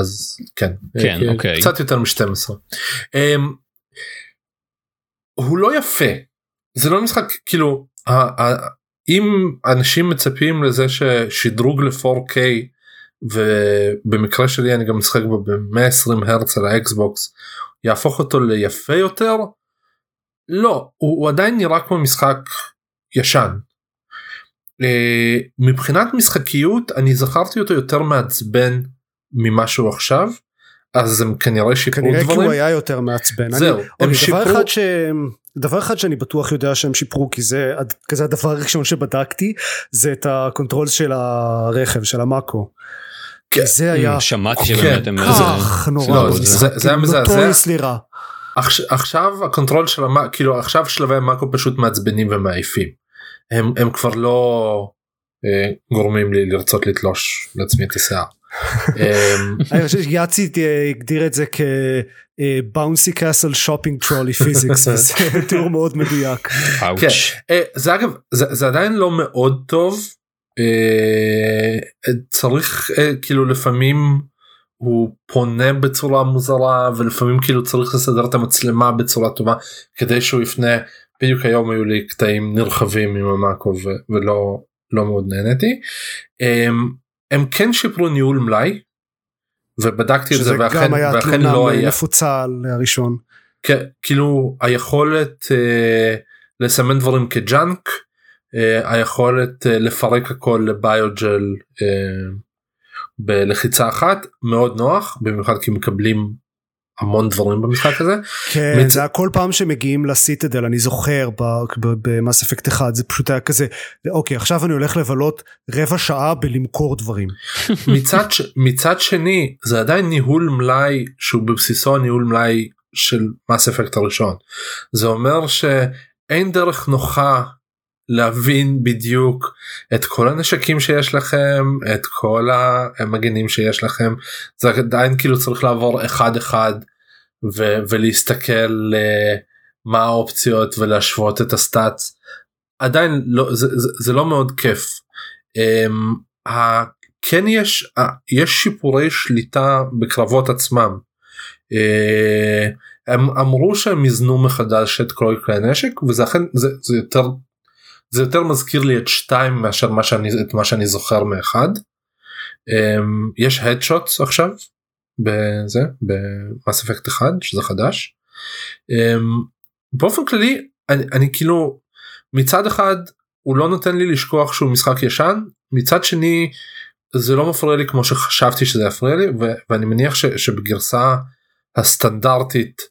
Speaker 4: אז כן
Speaker 1: כן,
Speaker 4: אה,
Speaker 1: אוקיי.
Speaker 4: קצת יותר מ-12. הוא לא יפה זה לא משחק כאילו אם אנשים מצפים לזה ששדרוג ל-4K ובמקרה שלי אני גם משחק בו ב-120 הרץ על האקסבוקס יהפוך אותו ליפה יותר לא הוא, הוא עדיין נראה כמו משחק ישן. אה, מבחינת משחקיות אני זכרתי אותו יותר מעצבן ממה שהוא עכשיו אז הם כנראה שיפרו
Speaker 2: כנראה כי
Speaker 4: דברים.
Speaker 2: הוא היה יותר מעצבן.
Speaker 4: זהו,
Speaker 2: אני,
Speaker 4: הם
Speaker 2: אוקיי, דבר,
Speaker 4: שיפרו-
Speaker 2: אחד ש... דבר אחד שאני בטוח יודע שהם שיפרו כי זה כזה הדבר הראשון שבדקתי זה את ה control של הרכב של ה Mako.
Speaker 4: כן.
Speaker 2: כי זה היה
Speaker 1: שמעתי
Speaker 4: כן.
Speaker 1: שבאמת הם...
Speaker 2: כך נורא.
Speaker 4: לא,
Speaker 2: זה
Speaker 4: זה- זה היה מזעזע.
Speaker 2: רע.
Speaker 4: עכש- עכשיו ה control של ה Mako כאילו עכשיו שלבי ה Mako פשוט מעצבנים ומעייפים. הם, הם כבר לא אה, גורמים לי לרצות לתלוש לעצמי את השיער. אמ,
Speaker 2: אני חושב ש Yahtzee הגדיר את זה כ bouncy castle shopping trolley physics וזה תיאור מאוד מדויק.
Speaker 4: כן. אה, זה אגב זה, זה עדיין לא מאוד טוב אה, צריך אה, כאילו לפעמים הוא פונה בצורה מוזרה ולפעמים כאילו צריך לסדר את המצלמה בצורה טובה כדי שהוא יפנה בדיוק היום היו לי קטעים נרחבים עם ה Mako ולא לא מאוד נהניתי. הם, כן שיפרו ניהול מלאי ובדקתי את זה ואכן, ואכן לא היה
Speaker 2: נפוצה על הראשון.
Speaker 4: כן, כאילו היכולת אה, לסמן דברים כג'אנק אה, היכולת אה, לפרק הכל לביוג'ל אה, בלחיצה אחת מאוד נוח במיוחד כי מקבלים המון דברים במשחק הזה.
Speaker 2: כן מצ... זה הכל פעם שמגיעים לסיטדל אני זוכר במאס אפקט אחד זה פשוט היה כזה אוקיי עכשיו אני הולך לבלות רבע שעה בלמכור דברים.
Speaker 4: מצד, מצד שני זה עדיין ניהול מלאי שהוא בבסיסו ניהול מלאי של מאס אפקט הראשון. זה אומר שאין דרך נוחה להבין בדיוק את כל הנשקים שיש לכם את כל המגנים שיש לכם זה עדיין כאילו צריך לעבור אחד אחד ו- ולהסתכל uh, מה האופציות ולהשוות את הסטאצ עדיין לא זה, זה, זה לא מאוד כיף. Um, ה- כן יש uh, יש שיפורי שליטה בקרבות עצמם. Uh, הם אמרו שהם יזנו מחדש את כל כלי הנשק וזה אכן זה, זה יותר זה יותר מזכיר לי את 2 מאשר מה שאני את מה שאני זוכר מאחד. Um, יש הדשוטס עכשיו בזה במס אפקט אחד שזה חדש. Um, באופן כללי אני, אני כאילו מצד אחד הוא לא נותן לי לשכוח שהוא משחק ישן מצד שני זה לא מפריע לי כמו שחשבתי שזה יפריע לי ו- ואני מניח ש- שבגרסה הסטנדרטית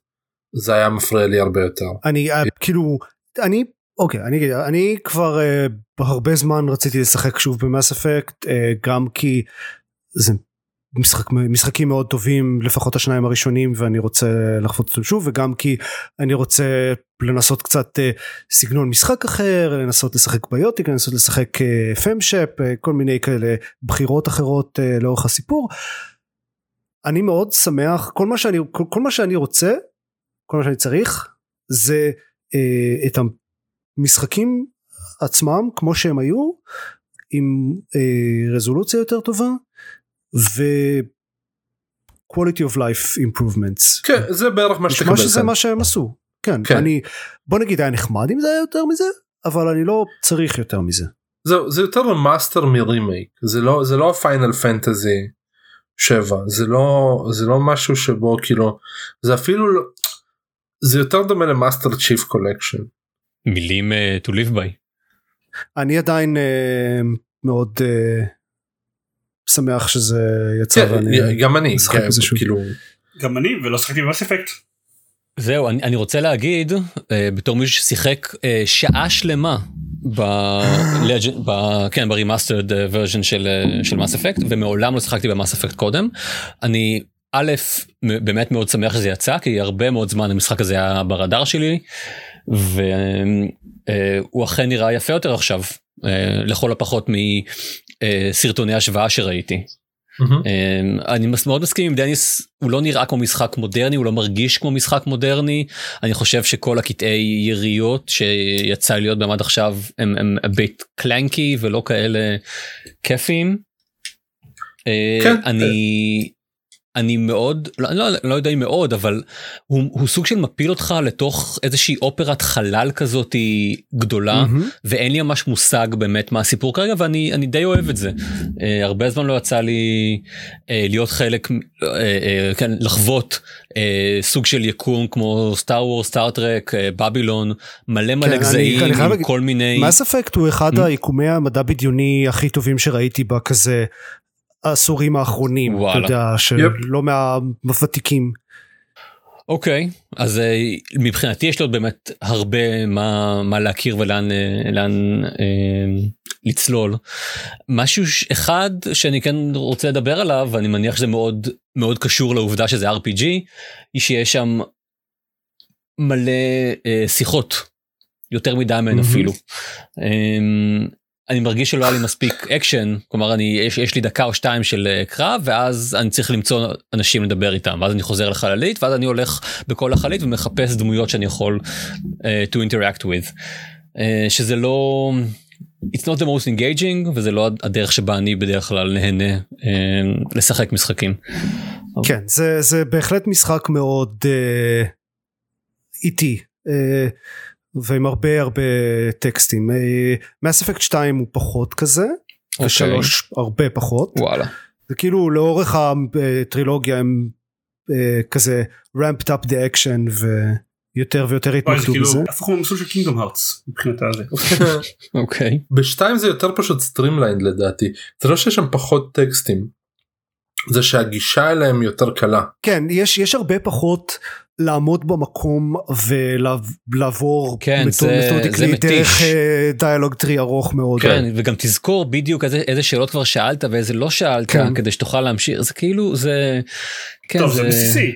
Speaker 4: זה היה מפריע לי הרבה יותר.
Speaker 2: אני כאילו אני אוקיי אני אני כבר uh, הרבה זמן רציתי לשחק שוב במאס אפקט uh, גם כי זה משחק, משחקים מאוד טובים לפחות השניים הראשונים ואני רוצה לחוות אותם שוב וגם כי אני רוצה לנסות קצת uh, סגנון משחק אחר לנסות לשחק ביוטיק לנסות לשחק uh, פמשאפ uh, כל מיני כאלה בחירות אחרות uh, לאורך הסיפור. אני מאוד שמח כל מה שאני כל, כל מה שאני רוצה כל מה שאני צריך זה את המשחקים עצמם כמו שהם היו עם אה, רזולוציה יותר טובה ו... quality of life improvements.
Speaker 4: כן זה בערך מה
Speaker 2: שתקבל. שזה מה שהם עשו. כן, כן. אני בוא נגיד היה נחמד אם זה היה יותר מזה אבל אני לא צריך יותר מזה.
Speaker 4: זה, זה יותר remaster מ remake זה לא זה לא Final Fantasy 7 זה לא זה לא משהו שבו כאילו זה אפילו לא זה יותר דומה ל Master Chief Collection.
Speaker 1: מילים uh, to live by.
Speaker 2: אני עדיין אה, מאוד אה, שמח שזה יצא
Speaker 4: כן, ואני גם אני כן, כאילו
Speaker 3: גם אני ולא שחקתי ב Mass Effect.
Speaker 1: זהו אני, אני רוצה להגיד אה, בתור מישהו ששיחק אה, שעה שלמה ב... ב... כן ב remastered version של של Mass Effect ומעולם לא שיחקתי ב Mass Effect קודם אני א' באמת מאוד שמח שזה יצא כי הרבה מאוד זמן המשחק הזה היה ברדאר שלי והוא אכן נראה יפה יותר עכשיו לכל הפחות מסרטוני השוואה שראיתי. Mm-hmm. אני מאוד מסכים עם דניס הוא לא נראה כמו משחק מודרני הוא לא מרגיש כמו משחק מודרני אני חושב שכל הקטעי יריות שיצא להיות בהם עד עכשיו הם, הם בית קלנקי ולא כאלה כיפים. אה, כן. אני אני מאוד לא, לא, לא יודע אם מאוד אבל הוא, הוא סוג של מפיל אותך לתוך איזושהי אופרת חלל כזאת גדולה mm-hmm. ואין לי ממש מושג באמת מה הסיפור כרגע ואני אני די אוהב את זה. uh, הרבה זמן לא יצא לי uh, להיות חלק uh, uh, כן לחוות uh, סוג של יקום כמו סטאר וור סטאר טרק בבילון מלא מלא כן, גזעים עם להגיד, כל מיני.
Speaker 2: מה ספק הוא אחד mm-hmm. היקומי המדע בדיוני הכי טובים שראיתי בכזה העשורים האחרונים, וואלה. אתה יודע, שלא מהוותיקים.
Speaker 1: אוקיי, okay, אז uh, מבחינתי יש עוד באמת הרבה מה, מה להכיר ולאן uh, לאן, uh, לצלול. משהו אחד שאני כן רוצה לדבר עליו, ואני מניח שזה מאוד מאוד קשור לעובדה שזה RPG, היא שיש שם מלא אה, שיחות, יותר מדי מהן אפילו. אמ, אני מרגיש שלא היה לי מספיק אקשן כלומר אני יש, יש לי דקה או שתיים של אה, קרב ואז אני צריך למצוא אנשים לדבר איתם. ואז אני חוזר לחללית ואז אני הולך בכל החללית ומחפש דמויות שאני יכול uh, to interact with. אה, שזה לא it's not the most engaging וזה לא הדרך שבה אני בדרך כלל נהנה אה, לשחק משחקים.
Speaker 2: כן זה זה בהחלט משחק מאוד אה, איטי. אה, ועם הרבה הרבה טקסטים Mass Effect 2 הוא פחות כזה okay. ושלוש הרבה פחות
Speaker 1: וואלה
Speaker 2: זה כאילו לאורך הטרילוגיה הם אה, כזה ramped up the action ויותר ויותר התמקדו
Speaker 3: כאילו
Speaker 2: בזה.
Speaker 3: הפוך למסלול של Kingdom Hearts מבחינת הזה.
Speaker 1: אוקיי.
Speaker 4: בשתיים זה יותר פשוט streamlined לדעתי זה לא שיש שם פחות טקסטים. זה שהגישה אליהם יותר קלה.
Speaker 2: כן יש יש הרבה פחות לעמוד במקום ולעבור
Speaker 1: כן, methodically
Speaker 2: דרך אה, dialogue tree ארוך מאוד.
Speaker 1: כן, וגם תזכור בדיוק איזה, איזה שאלות כבר שאלת ואיזה לא שאלת כן. כדי שתוכל להמשיך זה כאילו זה.
Speaker 3: כן, טוב, זה בסיסי.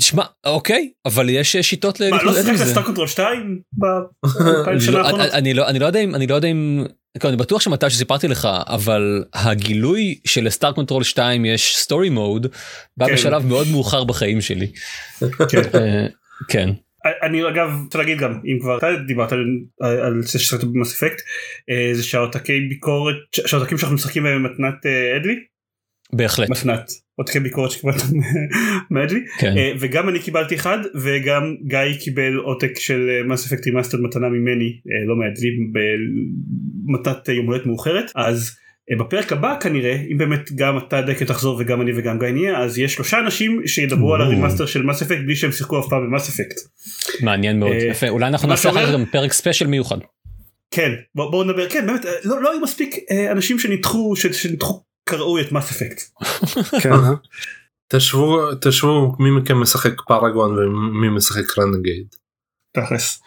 Speaker 1: שמע אוקיי אבל יש שיטות
Speaker 3: עם זה. מה לא שיחקת Star Control 2
Speaker 1: אני לא אני יודע אם אני לא יודע אם כן, אני בטוח שמתי שסיפרתי לך אבל הגילוי של Star Control 2 יש story mode בא כן. בשלב מאוד מאוחר בחיים שלי. כן. אה, כן.
Speaker 3: אני אגב רוצה להגיד גם אם כבר אתה דיברת על, על זה ששחקת ב Mass Effect אה, זה שהעותקי ביקורת שהעותקים שאנחנו משחקים בהם מתנת אה, אדלי.
Speaker 1: בהחלט.
Speaker 3: מתנת. עותקי ביקורת שקיבלת מאדלי כן. וגם אני קיבלתי אחד וגם גיא קיבל עותק של Mass Effect remaster מתנה ממני לא מאדלי במתנת יום הולדת מאוחרת אז. בפרק הבא כנראה אם באמת גם אתה דקה תחזור וגם אני וגם גיא נהיה אז יש שלושה אנשים שידברו על ה remaster של Mass Effect בלי שהם שיחקו אף פעם ב Mass Effect.
Speaker 1: מעניין מאוד יפה אולי אנחנו נעשה אחר כך גם פרק ספיישל מיוחד.
Speaker 3: כן בואו נדבר כן באמת לא, לא היו מספיק אנשים שניתחו שניתחו כראוי את Mass Effect.
Speaker 2: כן.
Speaker 4: תשוו תשוו מי מכם משחק Paragon ומי משחק Renegade.
Speaker 3: תכלס.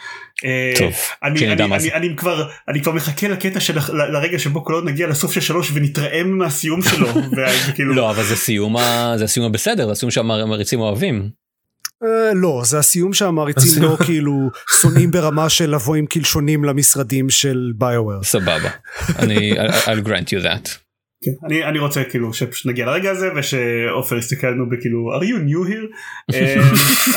Speaker 1: טוב,
Speaker 3: אני, אני, אני, אני כבר אני כבר מחכה לקטע של לרגע שבו כל עוד נגיע לסוף של שלוש ונתרעם מהסיום שלו. וכאילו...
Speaker 1: לא אבל זה סיום זה הסיום הבסדר הסיום שהמריצים אוהבים.
Speaker 2: לא זה הסיום שהמעריצים לא כאילו שונאים ברמה של לבוא עם קלשונים למשרדים של ביואר.
Speaker 1: סבבה. אני I'll grant you that.
Speaker 3: כן, אני, אני רוצה כאילו שפשוט נגיע לרגע הזה ושעופר יסתכל עלינו בכאילו are you new here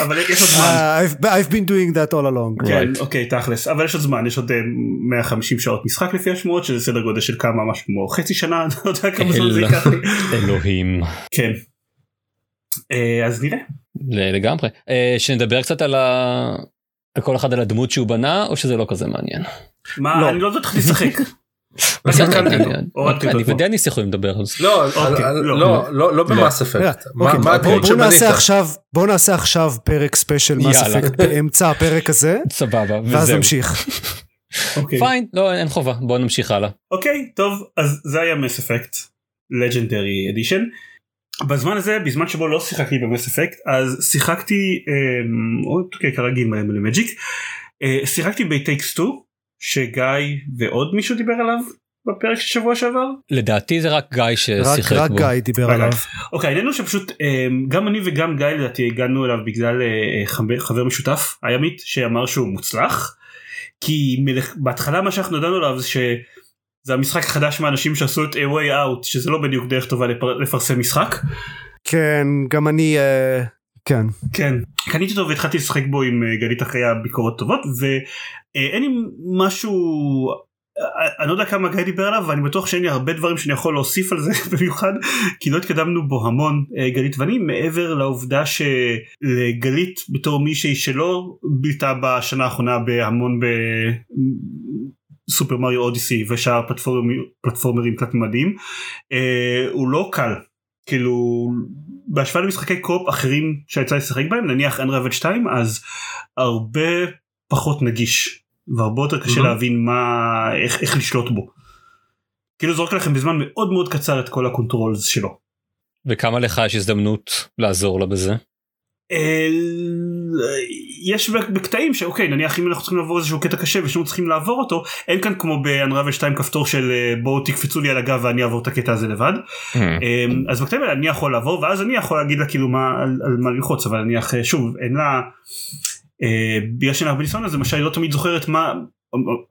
Speaker 3: אבל יש עוד זמן.
Speaker 2: Uh, I've, I've been doing that all along.
Speaker 3: כן אוקיי תכלס אבל יש עוד זמן יש עוד 150 שעות משחק לפי השמועות שזה סדר גודל של כמה משהו כמו חצי שנה אני לא יודע כמה זמן זה ייקח לי.
Speaker 1: אלוהים.
Speaker 3: כן. אז נראה.
Speaker 1: לגמרי. שנדבר קצת על ה... כל אחד על הדמות שהוא בנה או שזה לא כזה מעניין.
Speaker 3: מה לא. אני לא יודעת איך לשחק.
Speaker 1: אני ודניס יכולים לדבר על זה.
Speaker 4: לא ב Mass Effect.
Speaker 2: בוא נעשה עכשיו פרק ספיישל Mass Effect באמצע הפרק הזה.
Speaker 1: סבבה.
Speaker 2: ואז נמשיך.
Speaker 1: fine לא אין חובה בוא נמשיך הלאה.
Speaker 3: אוקיי טוב אז זה היה Mass Effect Legendary Edition. בזמן הזה בזמן שבו לא שיחקתי ב Mass Effect אז שיחקתי אוקיי כרגיל ל Magic שיחקתי ב It Takes 2 שגיא ועוד מישהו דיבר עליו בפרק של שבוע שעבר?
Speaker 1: לדעתי זה רק גיא ששיחק
Speaker 2: רק, בו. רק גיא דיבר עליו.
Speaker 3: אוקיי העניין הוא שפשוט גם אני וגם גיא לדעתי הגענו אליו בגלל חבר, חבר משותף הימית שאמר שהוא מוצלח כי בהתחלה מה שאנחנו ידענו עליו זה שזה המשחק החדש מהאנשים שעשו את A way out שזה לא בדיוק דרך טובה לפר, לפרסם משחק.
Speaker 2: כן גם אני uh, כן
Speaker 3: כן קניתי אותו והתחלתי לשחק בו עם גלית אחרי הביקורות טובות ואין לי משהו אני לא יודע כמה גיא דיבר עליו ואני בטוח שאין לי הרבה דברים שאני יכול להוסיף על זה במיוחד כי לא התקדמנו בו המון גלית ואני מעבר לעובדה שלגלית בתור מישהי שלא בילתה בשנה האחרונה בהמון בסופר מריו אודיסי ושאר פלטפורמרים תת מדהים הוא לא קל. כאילו בהשוואה למשחקי קופ אחרים שיצא לשחק בהם נניח אנראבל 2 אז הרבה פחות נגיש והרבה יותר קשה mm-hmm. להבין מה איך, איך לשלוט בו. כאילו זורק לכם בזמן מאוד מאוד קצר את כל ה controls שלו.
Speaker 1: וכמה לך יש הזדמנות לעזור לה בזה?
Speaker 3: יש בקטעים שאוקיי נניח אם אנחנו צריכים לעבור איזשהו קטע קשה ושאנחנו צריכים לעבור אותו אין כאן כמו ב Unravel 2 כפתור של בואו תקפצו לי על הגב ואני אעבור את הקטע הזה לבד mm. אז בקטעים האלה אני יכול לעבור ואז אני יכול להגיד לה כאילו מה על, על מה ללחוץ אבל נניח שוב אין לה בגלל שאין הרבה ניסיון אז למשל היא לא תמיד זוכרת מה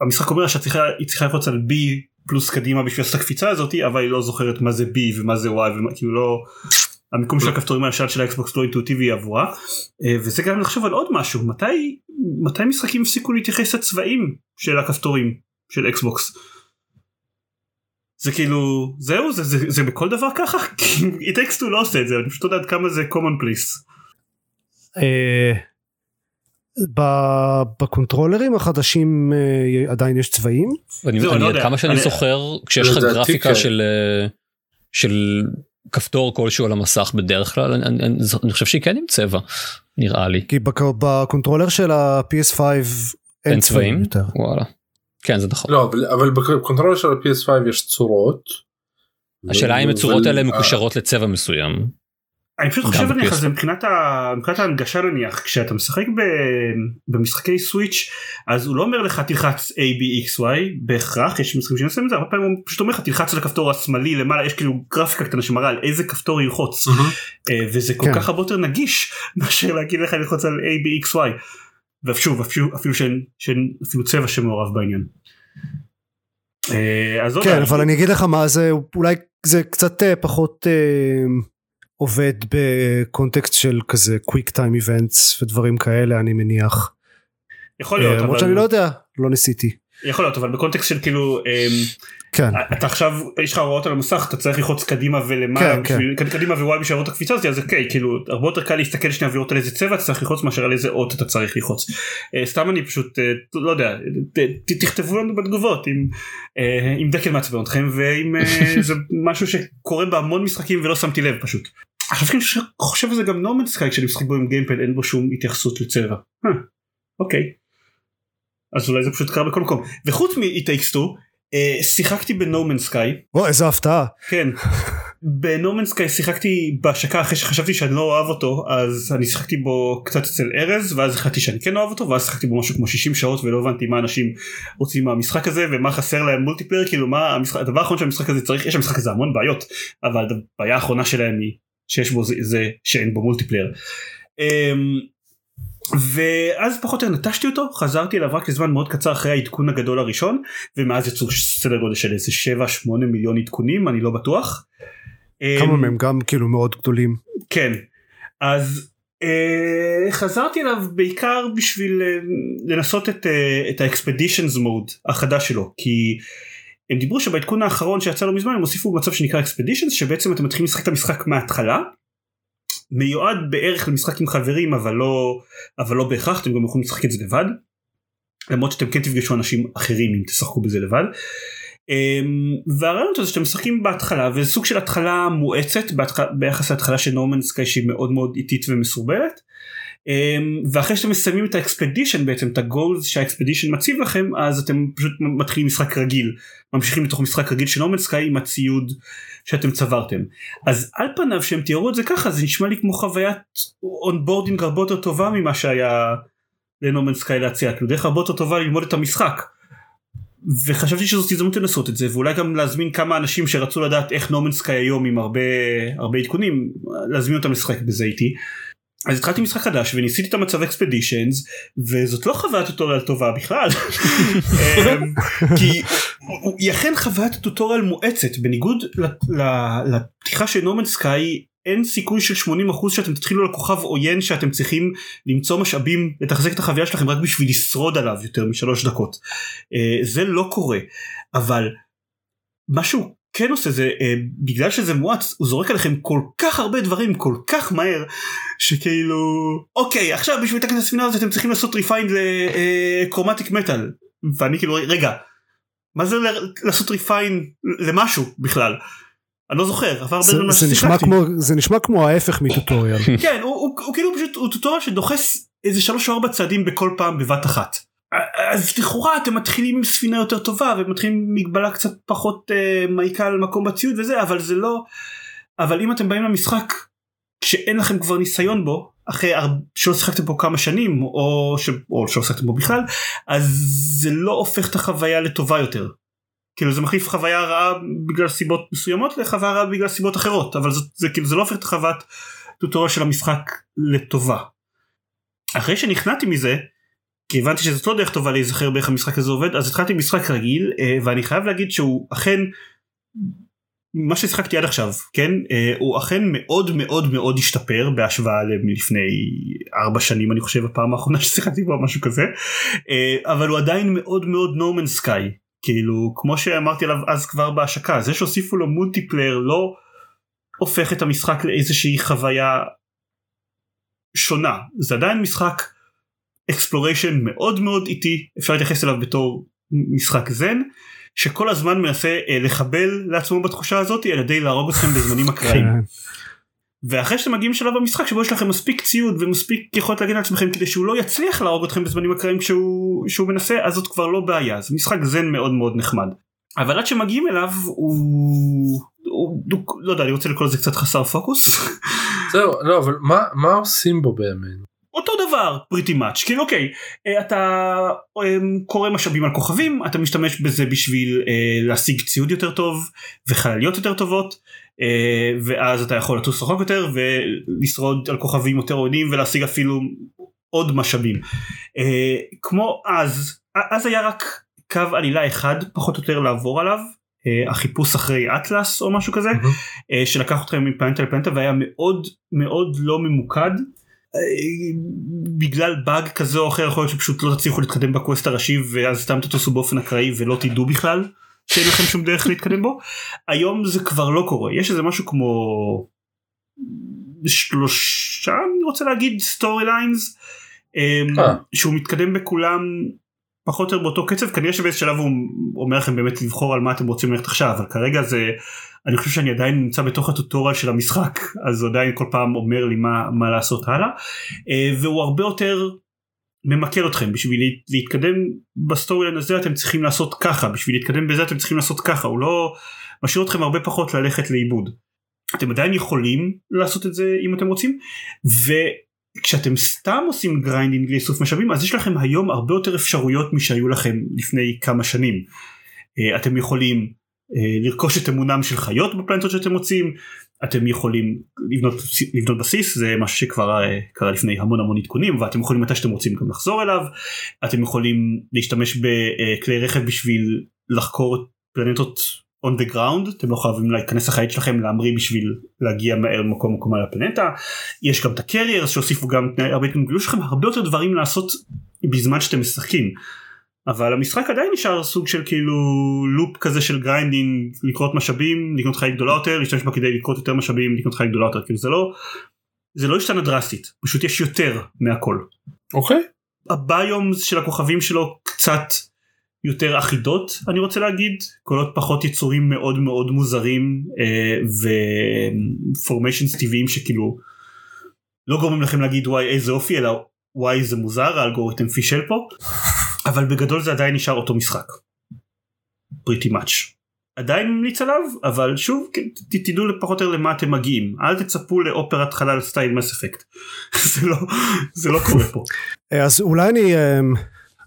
Speaker 3: המשחק אומר שהיא צריכה ללחוץ על B פלוס קדימה בשביל לעשות הקפיצה הזאתי אבל היא לא זוכרת מה זה B ומה זה Y וכאילו לא המיקום של הכפתורים מהשל של ה Xbox לא אינטואיטיבי עבורה וזה גם לחשוב על עוד משהו מתי מתי משחקים הפסיקו להתייחס לצבעים של הכפתורים של Xbox. זה כאילו זהו זה זה זה בכל דבר ככה כי טקסטו לא עושה את זה אני פשוט לא יודע עד כמה זה common place.
Speaker 2: אה, בקונטרולרים החדשים אה, עדיין יש צבעים?
Speaker 1: אני לא עד כמה שאני זוכר כשיש לך גרפיקה כן. של אה, של כפתור כלשהו על המסך בדרך כלל אני חושב שהיא כן עם צבע נראה לי.
Speaker 2: כי ב controller של ה-PS5 אין צבעים יותר.
Speaker 1: וואלה. כן זה נכון.
Speaker 4: לא אבל ב controller של ה-PS5 יש צורות.
Speaker 1: השאלה אם הצורות האלה מקושרות לצבע מסוים.
Speaker 3: אני פשוט חושב נניח על זה מבחינת, ה... מבחינת ההנגשה נניח כשאתה משחק ב... במשחקי סוויץ' אז הוא לא אומר לך תלחץ a b x y בהכרח יש משחקים שעושים את זה הרבה פעמים הוא פשוט אומר לך תלחץ על הכפתור השמאלי למעלה יש כאילו גרפיקה קטנה שמראה על איזה כפתור ילחוץ uh-huh. וזה כל כן. כך הרבה יותר נגיש מאשר להגיד לך ללחוץ על a b x y ושוב אפילו, אפילו שאין, שאין אפילו צבע שמעורב בעניין.
Speaker 2: אה, אז כן אבל אני אגיד לך מה זה אולי זה קצת אה, פחות. עובד בקונטקסט של כזה קוויק טיים איבנטס ודברים כאלה אני מניח.
Speaker 3: יכול להיות.
Speaker 2: למרות שאני לא יודע לא ניסיתי.
Speaker 3: יכול להיות אבל בקונטקסט של כאילו אמ, כן. אתה עכשיו יש לך הוראות על המסך אתה צריך ללחוץ קדימה ולמעלה כן, כן. קדימה ווואי בשביל את הקפיצה הזאת אז אוקיי כאילו הרבה יותר קל להסתכל שנייה ולראות על איזה צבע אתה צריך ללחוץ מאשר על איזה אות אתה צריך ללחוץ. אה, סתם אני פשוט אה, לא יודע תכתבו לנו בתגובות אם אה, אם דקל מעצבן אתכם ואם זה משהו שקורה בהמון משחקים ולא שמתי לב פשוט. עכשיו שאני חושב על זה גם נורמנד סקאי כשאני משחק בו עם גיימפד אין בו שום התייחסות לצבע. אוקיי. אז אולי זה פשוט קרה בכל מקום וחוץ מ-It אה, שיחקתי בנומן סקאי.
Speaker 2: או איזה הפתעה.
Speaker 3: כן. בנומן סקאי שיחקתי בהשקה אחרי שחשבתי שאני לא אוהב אותו אז אני שיחקתי בו קצת אצל ארז ואז החלטתי שאני כן אוהב אותו ואז שיחקתי בו משהו כמו 60 שעות ולא הבנתי מה אנשים רוצים מהמשחק הזה ומה חסר להם multiplayer כאילו מה המשחק הדבר האחרון שהמשחק הזה צריך יש למשחק הזה המון בעיות אבל הבעיה האחרונה שלהם היא שיש בו זה, זה שאין בו multiplayer. אמ, ואז פחות או יותר נטשתי אותו חזרתי אליו רק לזמן מאוד קצר אחרי העדכון הגדול הראשון ומאז יצאו סדר גודל של איזה 7-8 מיליון עדכונים אני לא בטוח.
Speaker 2: כמה אמ, מהם גם כאילו מאוד גדולים.
Speaker 3: כן אז אה, חזרתי אליו בעיקר בשביל אה, לנסות את, אה, את האקספדישנס מוד החדש שלו כי הם דיברו שבעדכון האחרון שיצא לא מזמן הם הוסיפו מצב שנקרא אקספדישנס שבעצם אתם מתחילים לשחק את המשחק מההתחלה מיועד בערך למשחק עם חברים אבל לא אבל לא בהכרח אתם גם יכולים לשחק את זה לבד. למרות שאתם כן תפגשו אנשים אחרים אם תשחקו בזה לבד. אמ, והרעיון הזה שאתם משחקים בהתחלה וזה סוג של התחלה מואצת ביחס להתחלה של נורמן סקאי שהיא מאוד מאוד איטית ומסורבלת. אמ, ואחרי שאתם מסיימים את ה expedition בעצם את ה goals שה expedition מציב לכם אז אתם פשוט מתחילים משחק רגיל ממשיכים לתוך משחק רגיל של No Man's Sky עם הציוד שאתם צברתם אז על פניו שהם תיארו את זה ככה זה נשמע לי כמו חוויית onboarding הרבה יותר טובה ממה שהיה ל No Man's Sky להציע כאילו דרך הרבה יותר טובה ללמוד את המשחק. וחשבתי שזאת הזדמנות לנסות את זה ואולי גם להזמין כמה אנשים שרצו לדעת איך No Man's Sky היום עם הרבה הרבה עדכונים להזמין אותם לשחק בזה איתי. אז התחלתי משחק חדש וניסיתי את המצב אקספדישנס וזאת לא חוויית טוטוריאל טובה בכלל. אמ, כי היא אכן חוויית טוטוריאל מואצת. בניגוד לפתיחה של נורמן סקאי אין סיכוי של 80% שאתם תתחילו לכוכב עוין שאתם צריכים למצוא משאבים לתחזק את החוויה שלכם רק בשביל לשרוד עליו יותר משלוש דקות. אה, זה לא קורה. אבל משהו כן עושה זה אה, בגלל שזה מואץ הוא זורק עליכם כל כך הרבה דברים כל כך מהר שכאילו אוקיי עכשיו בשביל לתקן את הספינה הזאת אתם צריכים לעשות refine ל chromatic metal ואני כאילו רגע מה זה לעשות refine למשהו בכלל. אני לא זוכר עבר הרבה זמן
Speaker 2: זה, נשמע כמו זה נשמע כמו ההפך מ tutorial
Speaker 3: כן הוא, הוא, הוא כאילו פשוט הוא tutorial שדוחס איזה שלוש או ארבע צעדים בכל פעם בבת אחת. אז לכאורה אתם מתחילים עם ספינה יותר טובה ומתחילים עם מגבלה קצת פחות אה, מעיקה על מקום בציוד וזה אבל זה לא אבל אם אתם באים למשחק שאין לכם כבר ניסיון בו אחרי שלא שיחקתם פה כמה שנים או, ש... או שלא שיחקתם בו בכלל אז זה לא הופך את החוויה לטובה יותר. כאילו זה מחליף חוויה רעה בגלל סיבות מסוימות לחוויה רעה בגלל סיבות אחרות אבל זה, זה כאילו זה לא הופך את החוויית טוטוריה של המשחק לטובה. אחרי שנכנעתי מזה כי הבנתי שזאת לא דרך טובה להיזכר באיך המשחק הזה עובד אז התחלתי משחק רגיל אה, ואני חייב להגיד שהוא אכן מה ששיחקתי עד עכשיו כן אה, הוא אכן מאוד מאוד מאוד השתפר בהשוואה ללפני ארבע שנים אני חושב הפעם האחרונה ששיחקתי בו משהו כזה. אה, אבל הוא עדיין מאוד מאוד נורמן סקאי כאילו כמו שאמרתי עליו אז כבר בהשקה זה שהוסיפו לו מולטיפלייר לא הופך את המשחק לאיזושהי חוויה שונה. זה עדיין משחק exploration מאוד מאוד איטי אפשר להתייחס אליו בתור משחק זן שכל הזמן מנסה אה, לחבל לעצמו בתחושה הזאת על ידי להרוג אתכם בזמנים אקראיים. כן. ואחרי שאתם מגיעים לשלב במשחק שבו יש לכם מספיק ציוד ומספיק יכולת להגן על עצמכם כדי שהוא לא יצליח להרוג אתכם בזמנים אקראיים שהוא, שהוא מנסה אז זאת כבר לא בעיה זה משחק זן מאוד מאוד נחמד. אבל עד שמגיעים אליו הוא, הוא, הוא לא יודע אני רוצה לקרוא לזה קצת חסר פוקוס.
Speaker 4: זהו לא אבל מה מה עושים בו באמת.
Speaker 3: אותו דבר פריטי מאץ' כאילו אוקיי אה, אתה אה, קורא משאבים על כוכבים אתה משתמש בזה בשביל אה, להשיג ציוד יותר טוב וחלליות יותר טובות ואז אתה יכול לטוס רחוק יותר ולשרוד על כוכבים יותר עונים ולהשיג אפילו עוד משאבים כמו אז אז היה רק קו עלילה אחד פחות או יותר לעבור עליו החיפוש אחרי אטלס או משהו כזה mm-hmm. שלקח אתכם מפלנטה לפלנטה והיה מאוד מאוד לא ממוקד בגלל באג כזה או אחר יכול להיות שפשוט לא תצליחו להתקדם ב quest הראשי ואז סתם תטוסו באופן אקראי ולא תדעו בכלל שאין לכם שום דרך להתקדם בו היום זה כבר לא קורה יש איזה משהו כמו שלושה אני רוצה להגיד storylines אמ, אה. שהוא מתקדם בכולם פחות או יותר באותו קצב כנראה שבאיזה שלב הוא אומר לכם באמת לבחור על מה אתם רוצים ללכת עכשיו אבל כרגע זה אני חושב שאני עדיין נמצא בתוך הטוטורל של המשחק אז הוא עדיין כל פעם אומר לי מה, מה לעשות הלאה אה, והוא הרבה יותר ממקד אתכם בשביל להתקדם בסטורי הזה אתם צריכים לעשות ככה בשביל להתקדם בזה אתם צריכים לעשות ככה הוא לא משאיר אתכם הרבה פחות ללכת לאיבוד. אתם עדיין יכולים לעשות את זה אם אתם רוצים וכשאתם סתם עושים grinding לאיסוף משאבים אז יש לכם היום הרבה יותר אפשרויות משהיו לכם לפני כמה שנים. אה, אתם יכולים אה, לרכוש את אמונם של חיות בפלנטות שאתם מוצאים אתם יכולים לבנות, לבנות בסיס זה משהו שכבר אה, קרה לפני המון המון עדכונים ואתם יכולים מתי שאתם רוצים גם לחזור אליו אתם יכולים להשתמש בכלי רכב בשביל לחקור פלנטות on the ground אתם לא חייבים להיכנס לחללית שלכם להמריא בשביל להגיע מהר ממקום למקום על הפלנטה יש גם את ה carriers שהוסיפו גם הרבה גילו לכם הרבה יותר דברים לעשות בזמן שאתם משחקים. אבל המשחק עדיין נשאר סוג של כאילו loop כזה של grinding לכרות משאבים לקנות חללית גדולה יותר להשתמש בה כדי לכרות יותר משאבים לקנות חללית גדולה יותר כאילו זה לא זה לא השתנה דרסטית פשוט יש יותר מהכל.
Speaker 4: אוקיי. Okay.
Speaker 3: ה biome של הכוכבים שלו קצת יותר אחידות אני רוצה להגיד קולות פחות יצורים מאוד מאוד מוזרים אה, ופורמיישנס טבעיים שכאילו לא גורמים לכם להגיד וואי איזה אופי אלא וואי זה מוזר האלגוריתם פישל פה. אבל בגדול זה עדיין נשאר אותו משחק. פריטי מאץ'. עדיין ממליץ עליו אבל שוב כן, תדעו לפחות או יותר למה אתם מגיעים אל תצפו לאופרת חלל סטייל מס אפקט זה לא זה לא קורה פה.
Speaker 2: אז אולי אני אמ,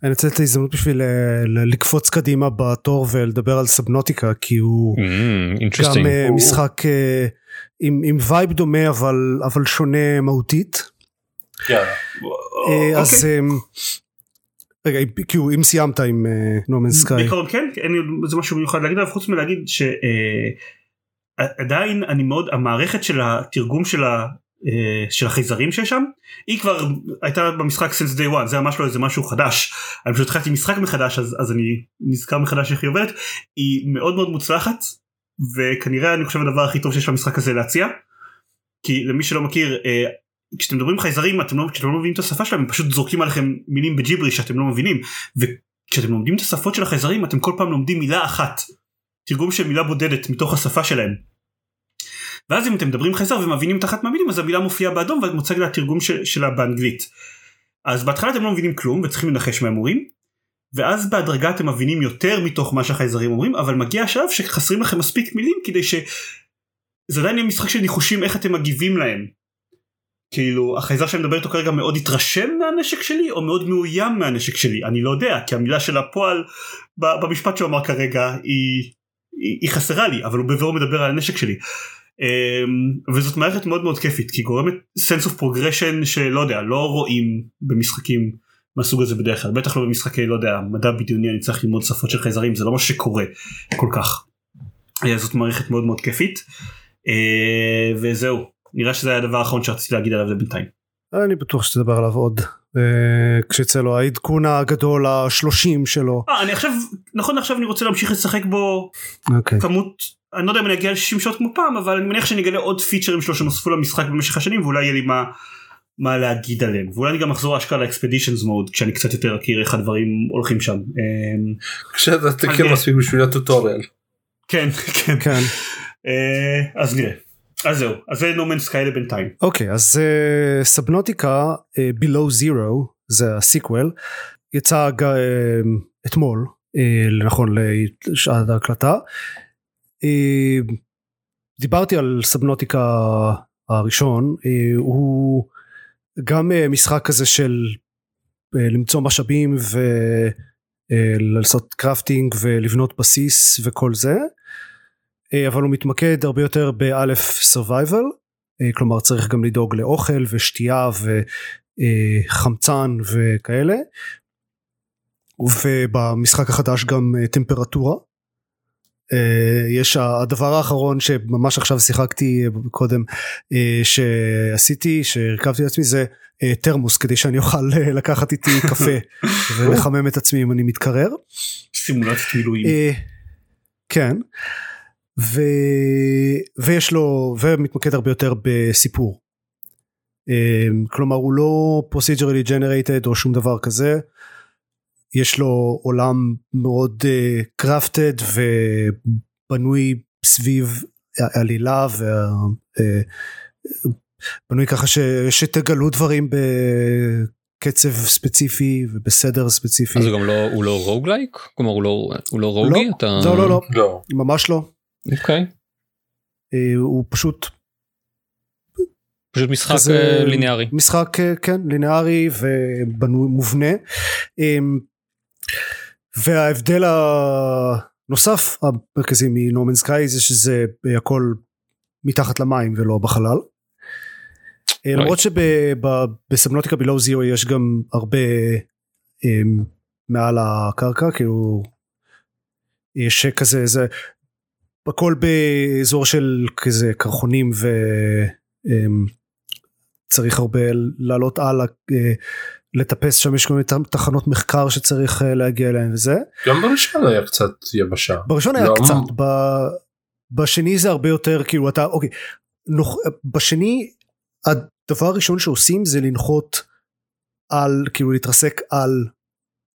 Speaker 2: אני אנצל את ההזדמנות בשביל אה, לקפוץ קדימה בתור ולדבר על סבנוטיקה כי הוא mm, גם uh, משחק uh, עם, עם vibe דומה אבל אבל שונה מהותית.
Speaker 4: Yeah. Uh,
Speaker 2: אז okay. רגע כאילו אם סיימת עם No Man's Sky.
Speaker 3: בעיקרון כן אין לי זה משהו מיוחד להגיד אבל חוץ מלהגיד שעדיין אני מאוד המערכת של התרגום של. של החייזרים שיש שם היא כבר הייתה במשחק since day one זה ממש לא איזה משהו חדש. אני פשוט התחלתי משחק מחדש אז, אז אני נזכר מחדש איך היא עובדת. היא מאוד מאוד מוצלחת וכנראה אני חושב הדבר הכי טוב שיש למשחק הזה להציע כי למי שלא מכיר כשאתם מדברים חייזרים אתם לא, כשאתם לא מבינים את השפה שלהם הם פשוט זורקים עליכם מילים בג'יברי שאתם לא מבינים. וכשאתם לומדים את השפות של החייזרים אתם כל פעם לומדים מילה אחת. תרגום של מילה בודדת מתוך השפה שלהם. ואז אם אתם מדברים חייזר ומבינים את אחת מהמילים אז המילה מופיעה באדום ואת מוצגת לתרגום של, שלה באנגלית. אז בהתחלה אתם לא מבינים כלום וצריכים לנחש מה הם אומרים ואז בהדרגה אתם מבינים יותר מתוך מה שהחייזרים אומרים אבל מגיע השלב שחסרים לכם מספיק מילים כדי ש... זה עדיין יהיה משחק של ניחושים איך אתם מגיבים להם. כאילו החייזר שאני מדבר איתו כרגע מאוד התרשם מהנשק שלי או מאוד מאוים מהנשק שלי? אני לא יודע כי המילה של הפועל במשפט שהוא אמר כרגע היא, היא, היא חסרה לי אבל הוא בבירור מדבר על הנשק שלי וזאת מערכת מאוד מאוד כיפית כי גורמת sense of progression שלא יודע לא רואים במשחקים מהסוג הזה בדרך כלל בטח לא במשחקי לא יודע מדע בדיוני אני צריך ללמוד שפות של חייזרים זה לא מה שקורה כל כך. אה, זאת מערכת מאוד מאוד כיפית uh, וזהו נראה שזה היה הדבר האחרון שרציתי להגיד עליו לבינתיים.
Speaker 2: אני בטוח שתדבר עליו עוד אה, כשיצא לו העדכון הגדול השלושים שלו.
Speaker 3: אה, אני עכשיו נכון עכשיו אני רוצה להמשיך לשחק בו
Speaker 2: אוקיי.
Speaker 3: כמות אני לא יודע אם אני אגיע ל-60 שעות כמו פעם אבל אני מניח שאני אגלה עוד פיצ'רים שלו שנוספו למשחק במשך השנים ואולי יהיה לי מה, מה להגיד עליהם ואולי אני גם אחזור אשכרה לאקספדישנס מוד כשאני קצת יותר אכיר איך הדברים הולכים שם. אמ,
Speaker 4: כשאתה תכיר מספיק בשביל הטוטוריאל.
Speaker 3: כן כן
Speaker 2: כן.
Speaker 3: אה, אז נראה. אז זהו אז זה נומן סקאי לבינתיים.
Speaker 2: אוקיי אז אה, סבנוטיקה אה, below zero זה הסיקוול יצא אה, אתמול אה, נכון לשעת ההקלטה. אה, דיברתי על סבנוטיקה הראשון אה, הוא גם אה, משחק כזה של למצוא משאבים ולעשות קרפטינג ולבנות בסיס וכל זה אבל הוא מתמקד הרבה יותר באלף אה, כלומר צריך גם לדאוג לאוכל ושתייה וחמצן וכאלה ובמשחק החדש גם טמפרטורה. אה, יש הדבר האחרון שממש עכשיו שיחקתי אה, קודם אה, שעשיתי שהרכבתי לעצמי זה תרמוס כדי שאני אוכל לקחת איתי קפה ולחמם את עצמי אם אני מתקרר.
Speaker 3: סימולציית מילואים.
Speaker 2: כן. ו... ויש לו ומתמקד הרבה יותר בסיפור. כלומר הוא לא procedurally generated או שום דבר כזה. יש לו עולם מאוד קרפטד ובנוי סביב עלילה ובנוי ככה ש... שתגלו דברים בקצב ספציפי ובסדר ספציפי.
Speaker 1: אז הוא גם לא הוא לא רוגלייק כלומר הוא לא הוא לא רוגי
Speaker 2: לא,
Speaker 1: אתה
Speaker 2: לא לא לא
Speaker 4: לא.
Speaker 2: ממש לא.
Speaker 1: אוקיי
Speaker 2: אה, הוא פשוט
Speaker 1: פשוט משחק
Speaker 2: כזה
Speaker 1: אה, ליניארי
Speaker 2: משחק אה, כן לינארי ובנוי מובנה אמ, וההבדל הנוסף המרכזי מנורמן סקאי זה שזה הכל מתחת למים ולא בחלל. אה, למרות שבסמנוטיקה בלואו זירו יש גם הרבה אמ, מעל הקרקע כאילו יש כזה זה הכל באזור של כזה קרחונים ו... אמ, הרבה לעלות הלאה אה, לטפס שם יש כל מיני תחנות מחקר שצריך אה, להגיע אליהן וזה
Speaker 4: גם בראשון היה קצת יבשה.
Speaker 2: בראשון היה
Speaker 4: לא.
Speaker 2: קצת ב- בשני זה הרבה יותר כאילו אתה אוקיי נוח, בשני הדבר הראשון שעושים זה לנחות על כאילו להתרסק על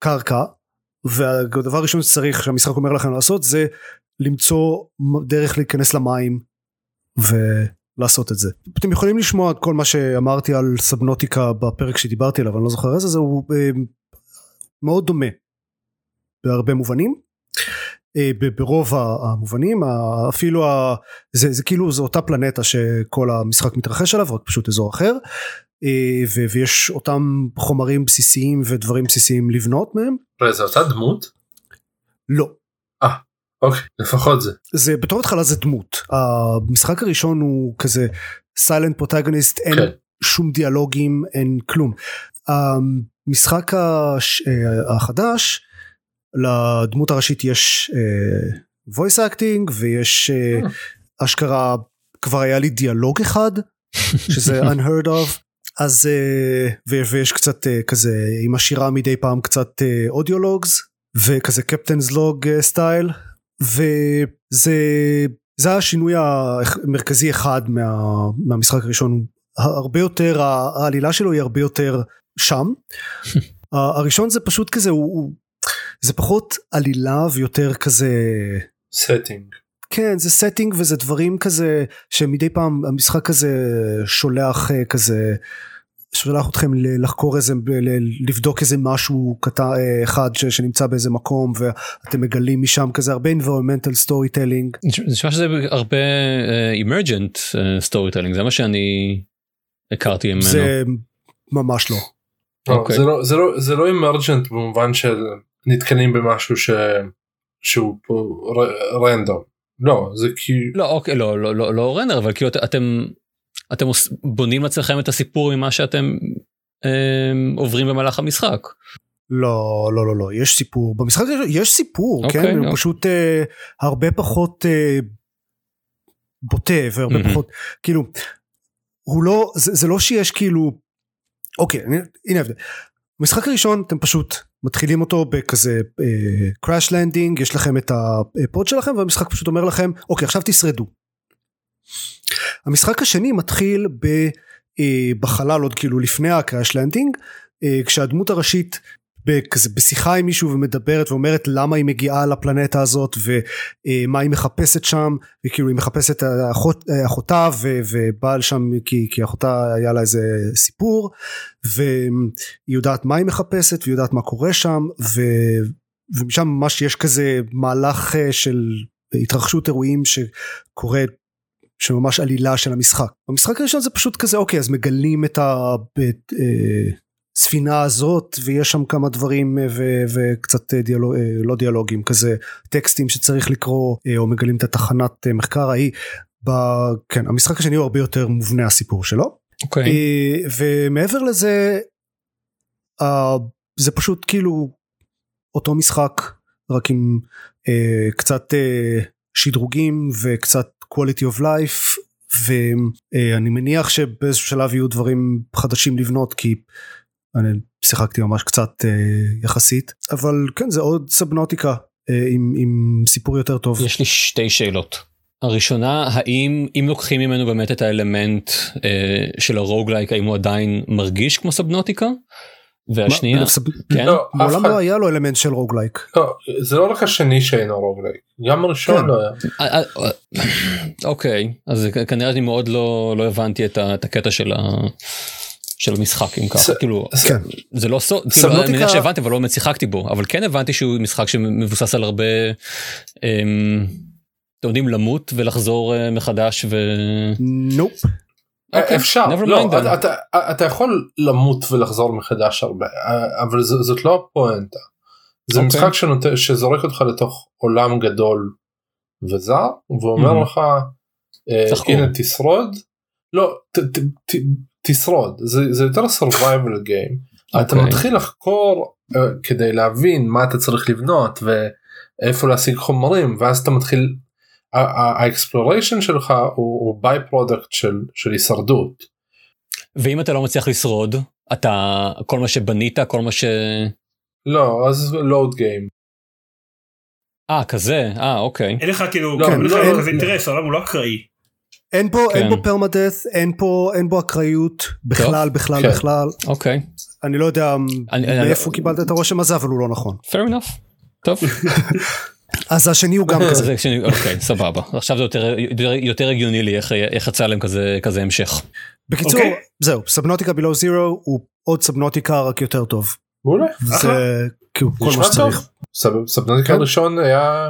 Speaker 2: קרקע והדבר הראשון שצריך שהמשחק אומר לכם לעשות זה למצוא דרך להיכנס למים ולעשות את זה. אתם יכולים לשמוע את כל מה שאמרתי על סבנוטיקה בפרק שדיברתי עליו אני לא זוכר איזה זה הוא אה, מאוד דומה בהרבה מובנים. אה, ברוב המובנים אפילו ה- זה, זה כאילו זו אותה פלנטה שכל המשחק מתרחש עליו רק פשוט אזור אחר אה, ו- ויש אותם חומרים בסיסיים ודברים בסיסיים לבנות מהם
Speaker 4: זה אותה דמות?
Speaker 2: לא
Speaker 4: אוקיי, לפחות זה.
Speaker 2: זה בתור התחלה זה דמות המשחק הראשון הוא כזה סיילנט פרוטגוניסט אין
Speaker 4: כן.
Speaker 2: שום דיאלוגים אין כלום. המשחק הש, אה, החדש לדמות הראשית יש אה, voice acting ויש אה. אשכרה כבר היה לי דיאלוג אחד שזה unheard of אז ויש קצת כזה עם השירה מדי פעם קצת אודיולוגס וכזה קפטנס לוג סטייל וזה זה השינוי המרכזי אחד מה, מהמשחק הראשון הרבה יותר העלילה שלו היא הרבה יותר שם הראשון זה פשוט כזה הוא, הוא זה פחות עלילה ויותר כזה
Speaker 4: setting.
Speaker 2: כן זה setting וזה דברים כזה שמדי פעם המשחק כזה שולח אה, כזה שולח אתכם לחקור איזה לבדוק איזה משהו קטן אה, אחד ש- שנמצא באיזה מקום ואתם מגלים משם כזה הרבה environmental storytelling
Speaker 1: זה נשמע שזה הרבה emergent storytelling זה מה שאני הכרתי ממנו.
Speaker 2: זה ממש לא
Speaker 4: לא,
Speaker 1: אוקיי.
Speaker 4: זה לא- זה לא- זה לא emergent במובן של נתקלים במשהו ש... שהוא פה random. לא, זה כי...
Speaker 1: לא אוקיי לא לא לא לא random אבל כאילו את- אתם אתם בונים לעצמכם את הסיפור ממה שאתם אה, עוברים במהלך המשחק.
Speaker 2: לא לא לא לא יש סיפור במשחק יש סיפור
Speaker 1: אוקיי,
Speaker 2: כן הוא
Speaker 1: אוקיי.
Speaker 2: פשוט אה, הרבה פחות אה, בוטה והרבה
Speaker 1: מהמם.
Speaker 2: פחות כאילו הוא לא זה, זה לא שיש כאילו אוקיי הנה ההבדל. המשחק הראשון אתם פשוט מתחילים אותו בכזה crash uh, landing יש לכם את ה pod שלכם והמשחק פשוט אומר לכם אוקיי עכשיו תשרדו. המשחק השני מתחיל ב, uh, בחלל עוד כאילו לפני הקראש לנדינג uh, כשהדמות הראשית בכזה בשיחה עם מישהו ומדברת ואומרת למה היא מגיעה לפלנטה הזאת ומה היא מחפשת שם וכאילו היא מחפשת אחות, אחותה ו, ובאה לשם כי, כי אחותה היה לה איזה סיפור והיא יודעת מה היא מחפשת והיא יודעת מה קורה שם ו, ומשם ממש יש כזה מהלך אה, של התרחשות אירועים שקורה שממש עלילה של המשחק. במשחק הראשון זה פשוט כזה אוקיי אז מגלים את ה... את, אה, הספינה הזאת ויש שם כמה דברים אה, ו- וקצת אה, דיאלוג, לא דיאלוגים כזה טקסטים שצריך לקרוא או מגלים את התחנת מחקר ההיא. ב- כן המשחק השני הוא הרבה יותר מובנה הסיפור שלו.
Speaker 1: Okay. אוקיי.
Speaker 2: ומעבר לזה זה פשוט כאילו אותו משחק רק עם קצת שדרוגים וקצת quality of life ואני מניח שבאיזשהו שלב יהיו דברים חדשים לבנות כי אני שיחקתי ממש קצת אה, יחסית אבל כן זה עוד סבנוטיקה אה, עם, עם סיפור יותר טוב.
Speaker 1: יש לי שתי שאלות. הראשונה האם אם לוקחים ממנו באמת את האלמנט אה, של הרוגלייק האם הוא עדיין מרגיש כמו סבנוטיקה. והשנייה, מה.
Speaker 2: כן? לא, מעולם לא היה לו אלמנט של roguelike.
Speaker 4: לא, זה לא רק השני שאינו רוגלייק, גם הראשון כן. לא היה. אה, אה,
Speaker 1: אוקיי, אז כנראה אני מאוד לא, לא הבנתי את, את הקטע של ה... של המשחק אם ככה כאילו כן. זה לא סוד כאילו, אני מניח שהבנתי אבל לא באמת שיחקתי בו אבל כן הבנתי שהוא משחק שמבוסס על הרבה. אמ, אתם יודעים למות ולחזור אה, מחדש ו...
Speaker 2: nope.
Speaker 4: אה, אוקיי, אפשר לא, אתה, אתה, אתה יכול למות ולחזור מחדש הרבה אה, אבל זאת, זאת לא הפואנטה. זה okay. אוקיי. משחק שנות... שזורק אותך לתוך עולם גדול וזר ואומר mm-hmm. לך הנה תשרוד לא ת, ת, ת, תשרוד זה, זה יותר survival game okay. אתה אוקיי. מתחיל לחקור uh, כדי להבין מה אתה צריך לבנות ואיפה להשיג חומרים ואז אתה מתחיל ה exploration שלך הוא, הוא by-product של, של הישרדות.
Speaker 1: ואם אתה לא מצליח לשרוד אתה כל מה שבנית כל מה ש...
Speaker 4: לא אז load game.
Speaker 1: אה כזה אה אוקיי.
Speaker 3: אין לך כאילו לא, אין לך לא, כזה אינטרס העולם הוא לא אקראי.
Speaker 2: אין פה כן. אין פה permadeath אין פה אין בו אקראיות בכלל טוב. בכלל כן. בכלל
Speaker 1: אוקיי
Speaker 2: אני לא יודע אני, מאיפה אני... קיבלת את הרושם הזה אבל הוא לא נכון.
Speaker 1: fair enough. טוב.
Speaker 2: אז השני הוא גם כזה.
Speaker 1: אוקיי סבבה עכשיו זה יותר יותר הגיוני לי איך איך יצא להם כזה כזה המשך.
Speaker 2: בקיצור okay. אוקיי. זהו סבנוטיקה בלו זירו הוא עוד סבנוטיקה רק יותר טוב.
Speaker 4: מעולה.
Speaker 2: זה כאילו כל מה שצריך.
Speaker 4: סבנוטיקה כן. הראשון היה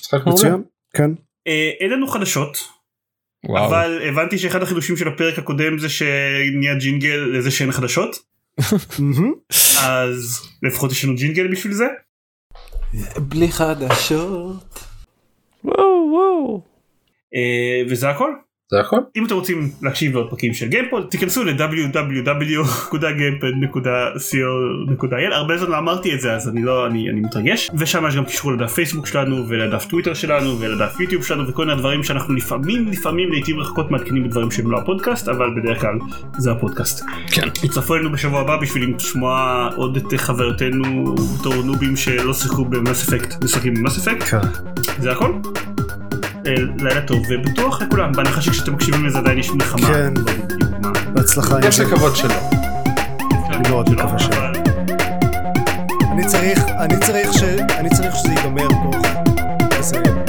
Speaker 4: משחק מעולה.
Speaker 2: כן.
Speaker 3: אה, אין לנו חדשות וואו. אבל הבנתי שאחד החידושים של הפרק הקודם זה שנהיה ג'ינגל לזה שאין חדשות. אז לפחות יש לנו ג'ינגל בשביל זה.
Speaker 4: בלי חדשות.
Speaker 3: וואו וואו. אה, וזה הכל.
Speaker 4: זה הכל.
Speaker 3: אם אתם רוצים להקשיב לעוד פרקים של גיימפוד תיכנסו ל-www.gamepad.co.il הרבה זמן לא אמרתי את זה אז אני לא אני, אני מתרגש ושם יש גם קישור לדף פייסבוק שלנו ולדף טוויטר שלנו ולדף יוטיוב שלנו וכל מיני דברים שאנחנו לפעמים לפעמים לעיתים רחוקות מעדכנים בדברים שהם לא הפודקאסט אבל בדרך כלל זה הפודקאסט.
Speaker 1: כן.
Speaker 3: הצטרפו אלינו בשבוע הבא בשביל לשמוע עוד את חברתנו בתור נובים שלא שיחקו במס אפקט משחקים במס אפקט. כן. זה הכל. לילה טוב ובטוח לכולם בהנחה שכשאתם מקשיבים לזה עדיין יש מלחמה.
Speaker 2: כן. בהצלחה.
Speaker 4: יש לקוות שלא.
Speaker 2: אני מאוד מקווה שלא. אני צריך, אני צריך ש... אני צריך שזה ייגמר תוך איזה